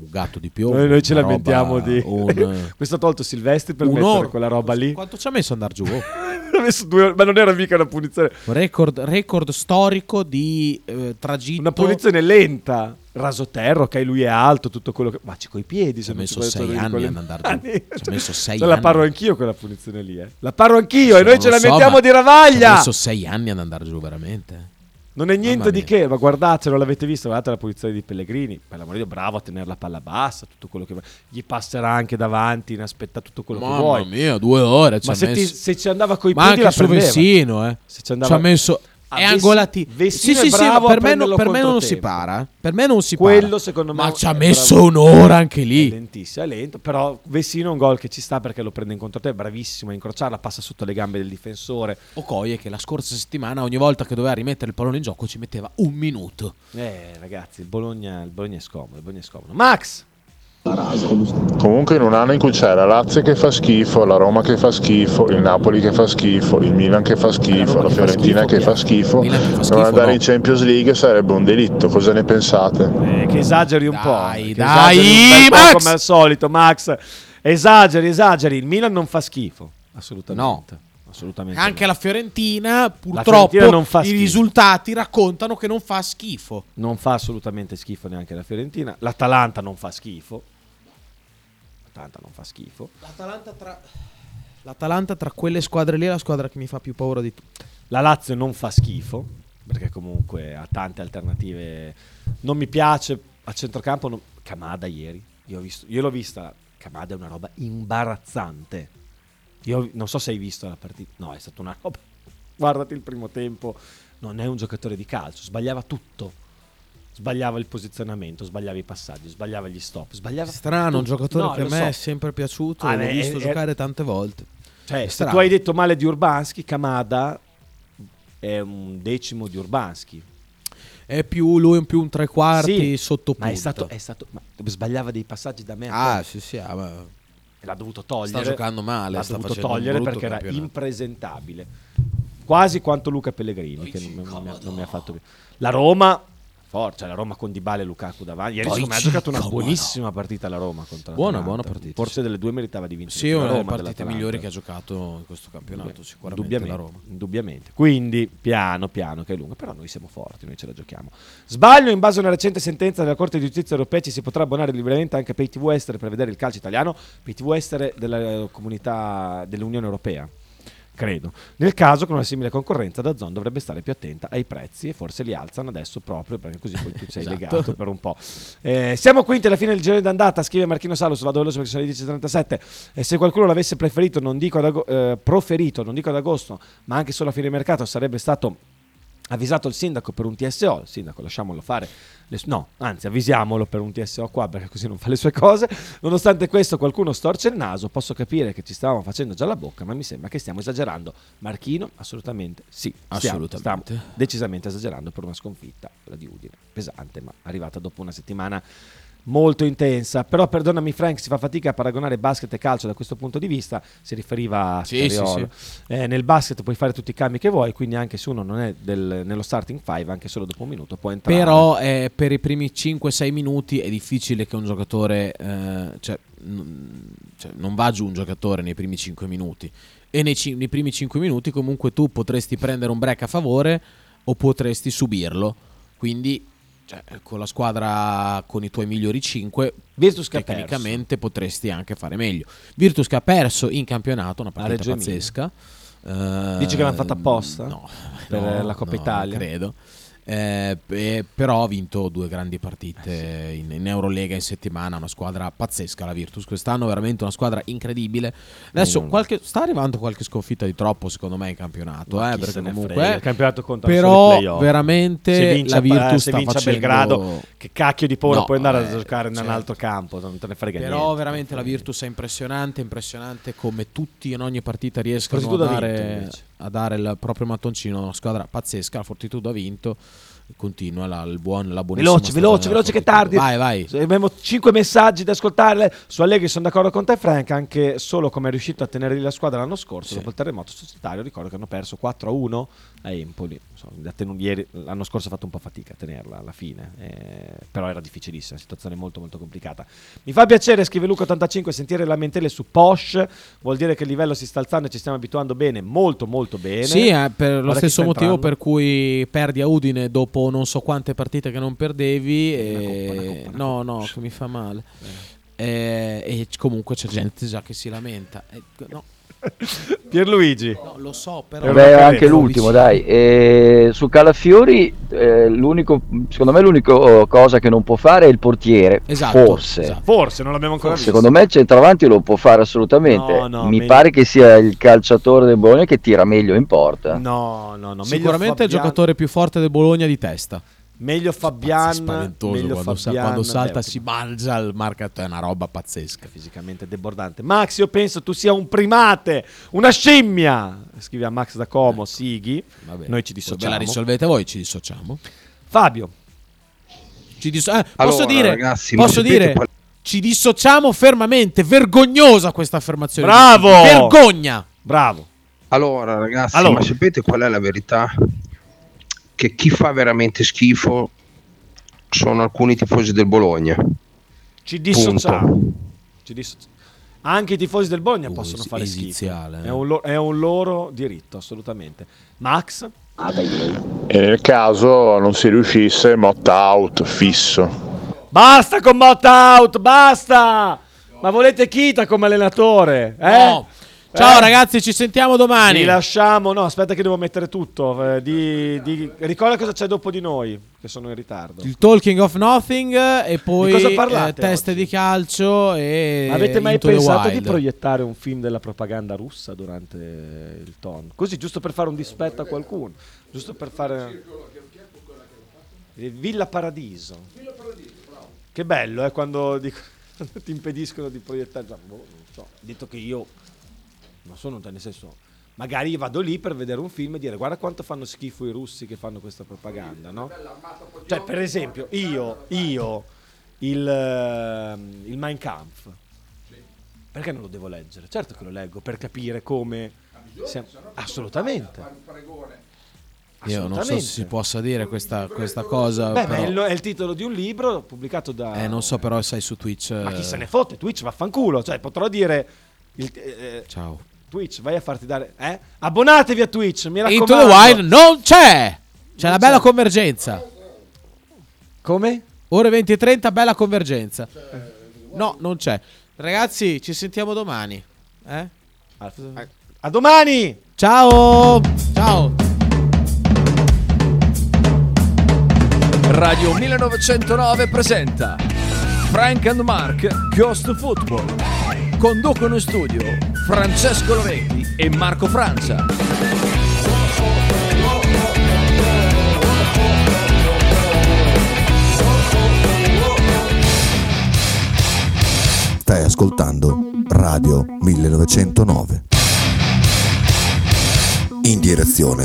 gatto di piombo. Noi, noi ce lamentiamo roba- di... un- *laughs* Questo ha tolto Silvestri per mettere quella roba lì. Quanto ci ha messo ad andare giù? *laughs* Messo due ma non era mica una punizione. record, record storico di eh, tragitto. Una punizione lenta. Rasoterro, ok, lui è alto, tutto quello che... Ma ci coi piedi. Ci non messo ci sei anni ad andare giù. *laughs* Ci ha messo sei Cioè, La anni. parlo anch'io quella punizione lì, eh. La parlo anch'io e noi ce lo so, lamentiamo ma di Ci ha Ravaglia. messo sei anni ad andare giù, veramente. Non è niente Mamma di che, ma guardatelo, l'avete visto, guardate la punizione di Pellegrini, per l'amore di Dio, bravo a tenere la palla bassa, tutto quello che gli passerà anche davanti, inaspetta tutto quello che Mamma vuoi. mia, due ore ci Ma se, ti- messo. se ci andava coi Ma piedi anche la prendeva. Vessino, eh. Se ci Ci andava ha messo. Ah, è angolati. Sì, è sì, sì, ma per me, non, prenderlo per me non si para. Per me non si Quello para. secondo me Ma ci ha è messo bravo. un'ora anche È lì. lentissimo, è lento, però Vessino è un gol che ci sta perché lo prende in controtempo, è bravissimo a incrociarla, passa sotto le gambe del difensore. Okoye che la scorsa settimana ogni volta che doveva rimettere il pallone in gioco ci metteva un minuto. Eh ragazzi, il Bologna, il Bologna è scomodo, il Bologna è scomodo. Max! Comunque in un anno in cui c'è la Lazio che fa schifo, la Roma che fa schifo, il Napoli che fa schifo, il Milan che fa schifo, la Fiorentina che fa schifo, non andare in Champions League sarebbe un delitto, cosa ne pensate? Eh, che esageri un po'. che dai, un po' Max! come al solito, Max. Esageri, esageri. Il Milan non fa schifo. Assolutamente. Assolutamente. Anche no. la Fiorentina, purtroppo, Fiorentina non fa i schifo. risultati raccontano che non fa schifo. Non fa assolutamente schifo neanche la Fiorentina. L'Atalanta non fa schifo. L'Atalanta non fa schifo. L'Atalanta tra... L'Atalanta tra quelle squadre lì è la squadra che mi fa più paura di tutte. La Lazio non fa schifo, perché comunque ha tante alternative. Non mi piace a centrocampo. non- Kamada ieri. Io, ho visto, io l'ho vista. Kamada è una roba imbarazzante. Io non so se hai visto la partita. No, è stata una roba. *laughs* Guardati il primo tempo. Non è un giocatore di calcio. Sbagliava tutto. Sbagliava il posizionamento, sbagliava i passaggi, sbagliava gli stop, sbagliava Strano, un giocatore No, che a me so. è sempre piaciuto, Ah, l'ho è- visto è- giocare tante volte. Cioè, se tu hai detto male di Urbanski, Kamada è un decimo di Urbanski. È più lui è più un tre quarti Sì, sotto ma è stato, è stato ma sbagliava dei passaggi da me Ah, sì, sì, ah, ma- l'ha dovuto togliere Sta giocando male, l'ha sta dovuto togliere perché era campionato. impresentabile quasi quanto Luca Pellegrini che non, non mi ha, non mi ha fatto più. la Roma forza la Roma con Dybala e Lukaku davanti ieri secondo me ha giocato una buonissima partita la Roma contro Buona, l'Atalanta. buona partita, forse delle due meritava di vincere Sì, la una delle partite migliori che ha giocato in questo campionato, sicuramente indubbiamente, la Roma. indubbiamente. Quindi piano piano che è lungo, però noi siamo forti, noi ce la giochiamo. Sbaglio in base a una recente sentenza della Corte di Giustizia europea ci si potrà abbonare libremente anche per i TV estere per vedere il calcio italiano, per i TV estere della eh, comunità dell'Unione Europea. Credo. Nel caso con una simile concorrenza da Zon dovrebbe stare più attenta ai prezzi e forse li alzano adesso proprio perché così poi tu sei *laughs* Esatto. legato per un po'. Eh, siamo quinti alla fine del giro d'andata, scrive Marchino Salus, vado veloce perché sono le 10.37 e se qualcuno l'avesse preferito, non dico ad ago- eh, proferito, non dico ad agosto, ma anche solo a fine mercato sarebbe stato avvisato il sindaco per un TSO, il sindaco lasciamolo fare, le no, anzi avvisiamolo per un TSO qua perché così non fa le sue cose, nonostante questo qualcuno storce il naso, posso capire che ci stavamo facendo già la bocca, ma mi sembra che stiamo esagerando. Marchino, assolutamente sì, stiamo, Assolutamente. stiamo decisamente esagerando per una sconfitta, quella di Udine, pesante, ma arrivata dopo una settimana molto intensa. Però perdonami Frank, si fa fatica a paragonare basket e calcio da questo punto di vista, si riferiva a Sì, sì, Scariolo. Eh, nel basket puoi fare tutti i cambi che vuoi, quindi anche se uno non è del- nello starting five, anche solo dopo un minuto può entrare. Però eh, per i primi 5-6 minuti è difficile che un giocatore, eh, cioè, n- cioè, non va giù un giocatore nei primi 5 minuti. E nei, ci- nei primi 5 minuti comunque tu potresti prendere un break a favore o potresti subirlo. Quindi cioè, con la squadra con i tuoi migliori 5 Virtus che tecnicamente potresti anche fare meglio. Virtus che ha perso in campionato una partita pazzesca. Eh, Dici che l'hanno fatta apposta? No, Per no, la Coppa no, Italia? credo. Eh, eh, però ha vinto due grandi partite in, in Eurolega in settimana. Una squadra pazzesca, la Virtus. Quest'anno, veramente una squadra incredibile. Adesso qualche- sta arrivando qualche sconfitta di troppo, secondo me, in campionato. Eh, perché comunque, frega, il campionato conta però, veramente vince la Virtus se vince facendo Belgrado, che cacchio di paura No, puoi andare eh, a giocare in un certo. altro campo, non te ne frega Però niente. veramente la Virtus è impressionante, impressionante come tutti in ogni partita riescono a vinto, dare. A dare il proprio mattoncino, una squadra pazzesca, la Fortitudo ha vinto, continua la, il buon, la buonissima Veloce, veloce, veloce che tardi. Vai, vai. Abbiamo 5 messaggi da ascoltare. Su Allegri sono d'accordo con te, Frank. Anche solo come è riuscito a tenere lì la squadra l'anno scorso dopo il terremoto societario. Ricordo che hanno perso 4 a 1 a Empoli. L'anno scorso ha fatto un po' fatica a tenerla alla fine, eh, però era difficilissima, situazione molto molto complicata. Mi fa piacere, scrive Luca85, sentire lamentele su Posh. Vuol dire che il livello si sta alzando e ci stiamo abituando bene, molto molto bene. Sì, eh, per lo Guarda chi stesso motivo entrando. per cui perdi a Udine dopo non so quante partite che non perdevi. E... no, no, che mi fa male. Eh, e comunque c'è gente già che si lamenta. Eh, no. *laughs* Pierluigi. No, lo so, però. Beh, anche l'ultimo, dai. E su Calafiori, eh, l'unico, secondo me l'unica cosa che non può fare è il portiere. Esatto, Forse. esatto. Forse, non l'abbiamo ancora visto. Secondo me il centravanti lo può fare assolutamente. No, no, Mi meglio- pare che sia il calciatore del Bologna che tira meglio in porta. No, no, no. Sicuramente è il giocatore più forte del Bologna di testa. Meglio Fabian, spaventoso meglio quando, sa- Fabian, quando salta beh, si mangia il marcato è una roba pazzesca fisicamente debordante. Max, io penso tu sia un primate, una scimmia. Scrive a Max da Como, Sighi. Vabbè, Noi ci Ve dissociamo. la risolvete voi ci dissociamo Fabio. Ci disso- eh, posso Allora, dire ragazzi, posso dire qual- ci dissociamo fermamente vergognosa questa affermazione Bravo! vergogna Bravo Allora, ragazzi, Allora. ma sapete qual è la verità? Che chi fa veramente schifo sono alcuni tifosi del Bologna. Ci dissociamo. Ci disso- Anche i tifosi del Bologna possono fare schifo. esiziale, eh. È un, lo- è un loro diritto, assolutamente. Max? E nel caso non si riuscisse, Mott out, fisso. Basta con Mott out, basta! Ma volete Kita come allenatore? Eh? No. Ciao Eh? ragazzi ci sentiamo domani Ti lasciamo, no, aspetta che devo mettere tutto. eh, di- di- ricorda cosa c'è dopo di noi, che sono in ritardo. il talking of nothing e poi cosa parlate eh, teste di calcio e Avete mai pensato di proiettare un film della propaganda russa durante il ton? Così, giusto per fare un dispetto a qualcuno, giusto per fare... Eh, Villa Paradiso. Che bello, eh, quando, dico- quando *laughs* ti impediscono di proiettare... Boh, non so, detto che io non sono, nel senso... Magari vado lì per vedere un film e dire guarda quanto fanno schifo i russi che fanno questa propaganda, no? Cioè, per esempio, io, io il, ehm, il Mein Kampf, perché non lo devo leggere? Certo che lo leggo per capire come... siamo- Assolutamente. io non so se si possa dire questa, questa cosa Beh, però- è, il, è il titolo di un libro pubblicato da... eh, non so però sai su Twitch Ma chi eh, se ne fotte? Twitch vaffanculo. Cioè, potrò dire... il- eh, ciao Twitch, vai a farti dare... Eh? Abbonatevi a Twitch, mi raccomando. Into the Wild non c'è c'è la bella convergenza come? ore 20 e 30 bella convergenza no non c'è ragazzi ci sentiamo domani eh? A domani! ciao ciao Radio 1909 presenta Frank and Mark Ghost Football. Conducono in studio Francesco Loretti e Marco Francia. Stai ascoltando Radio 1909. In direzione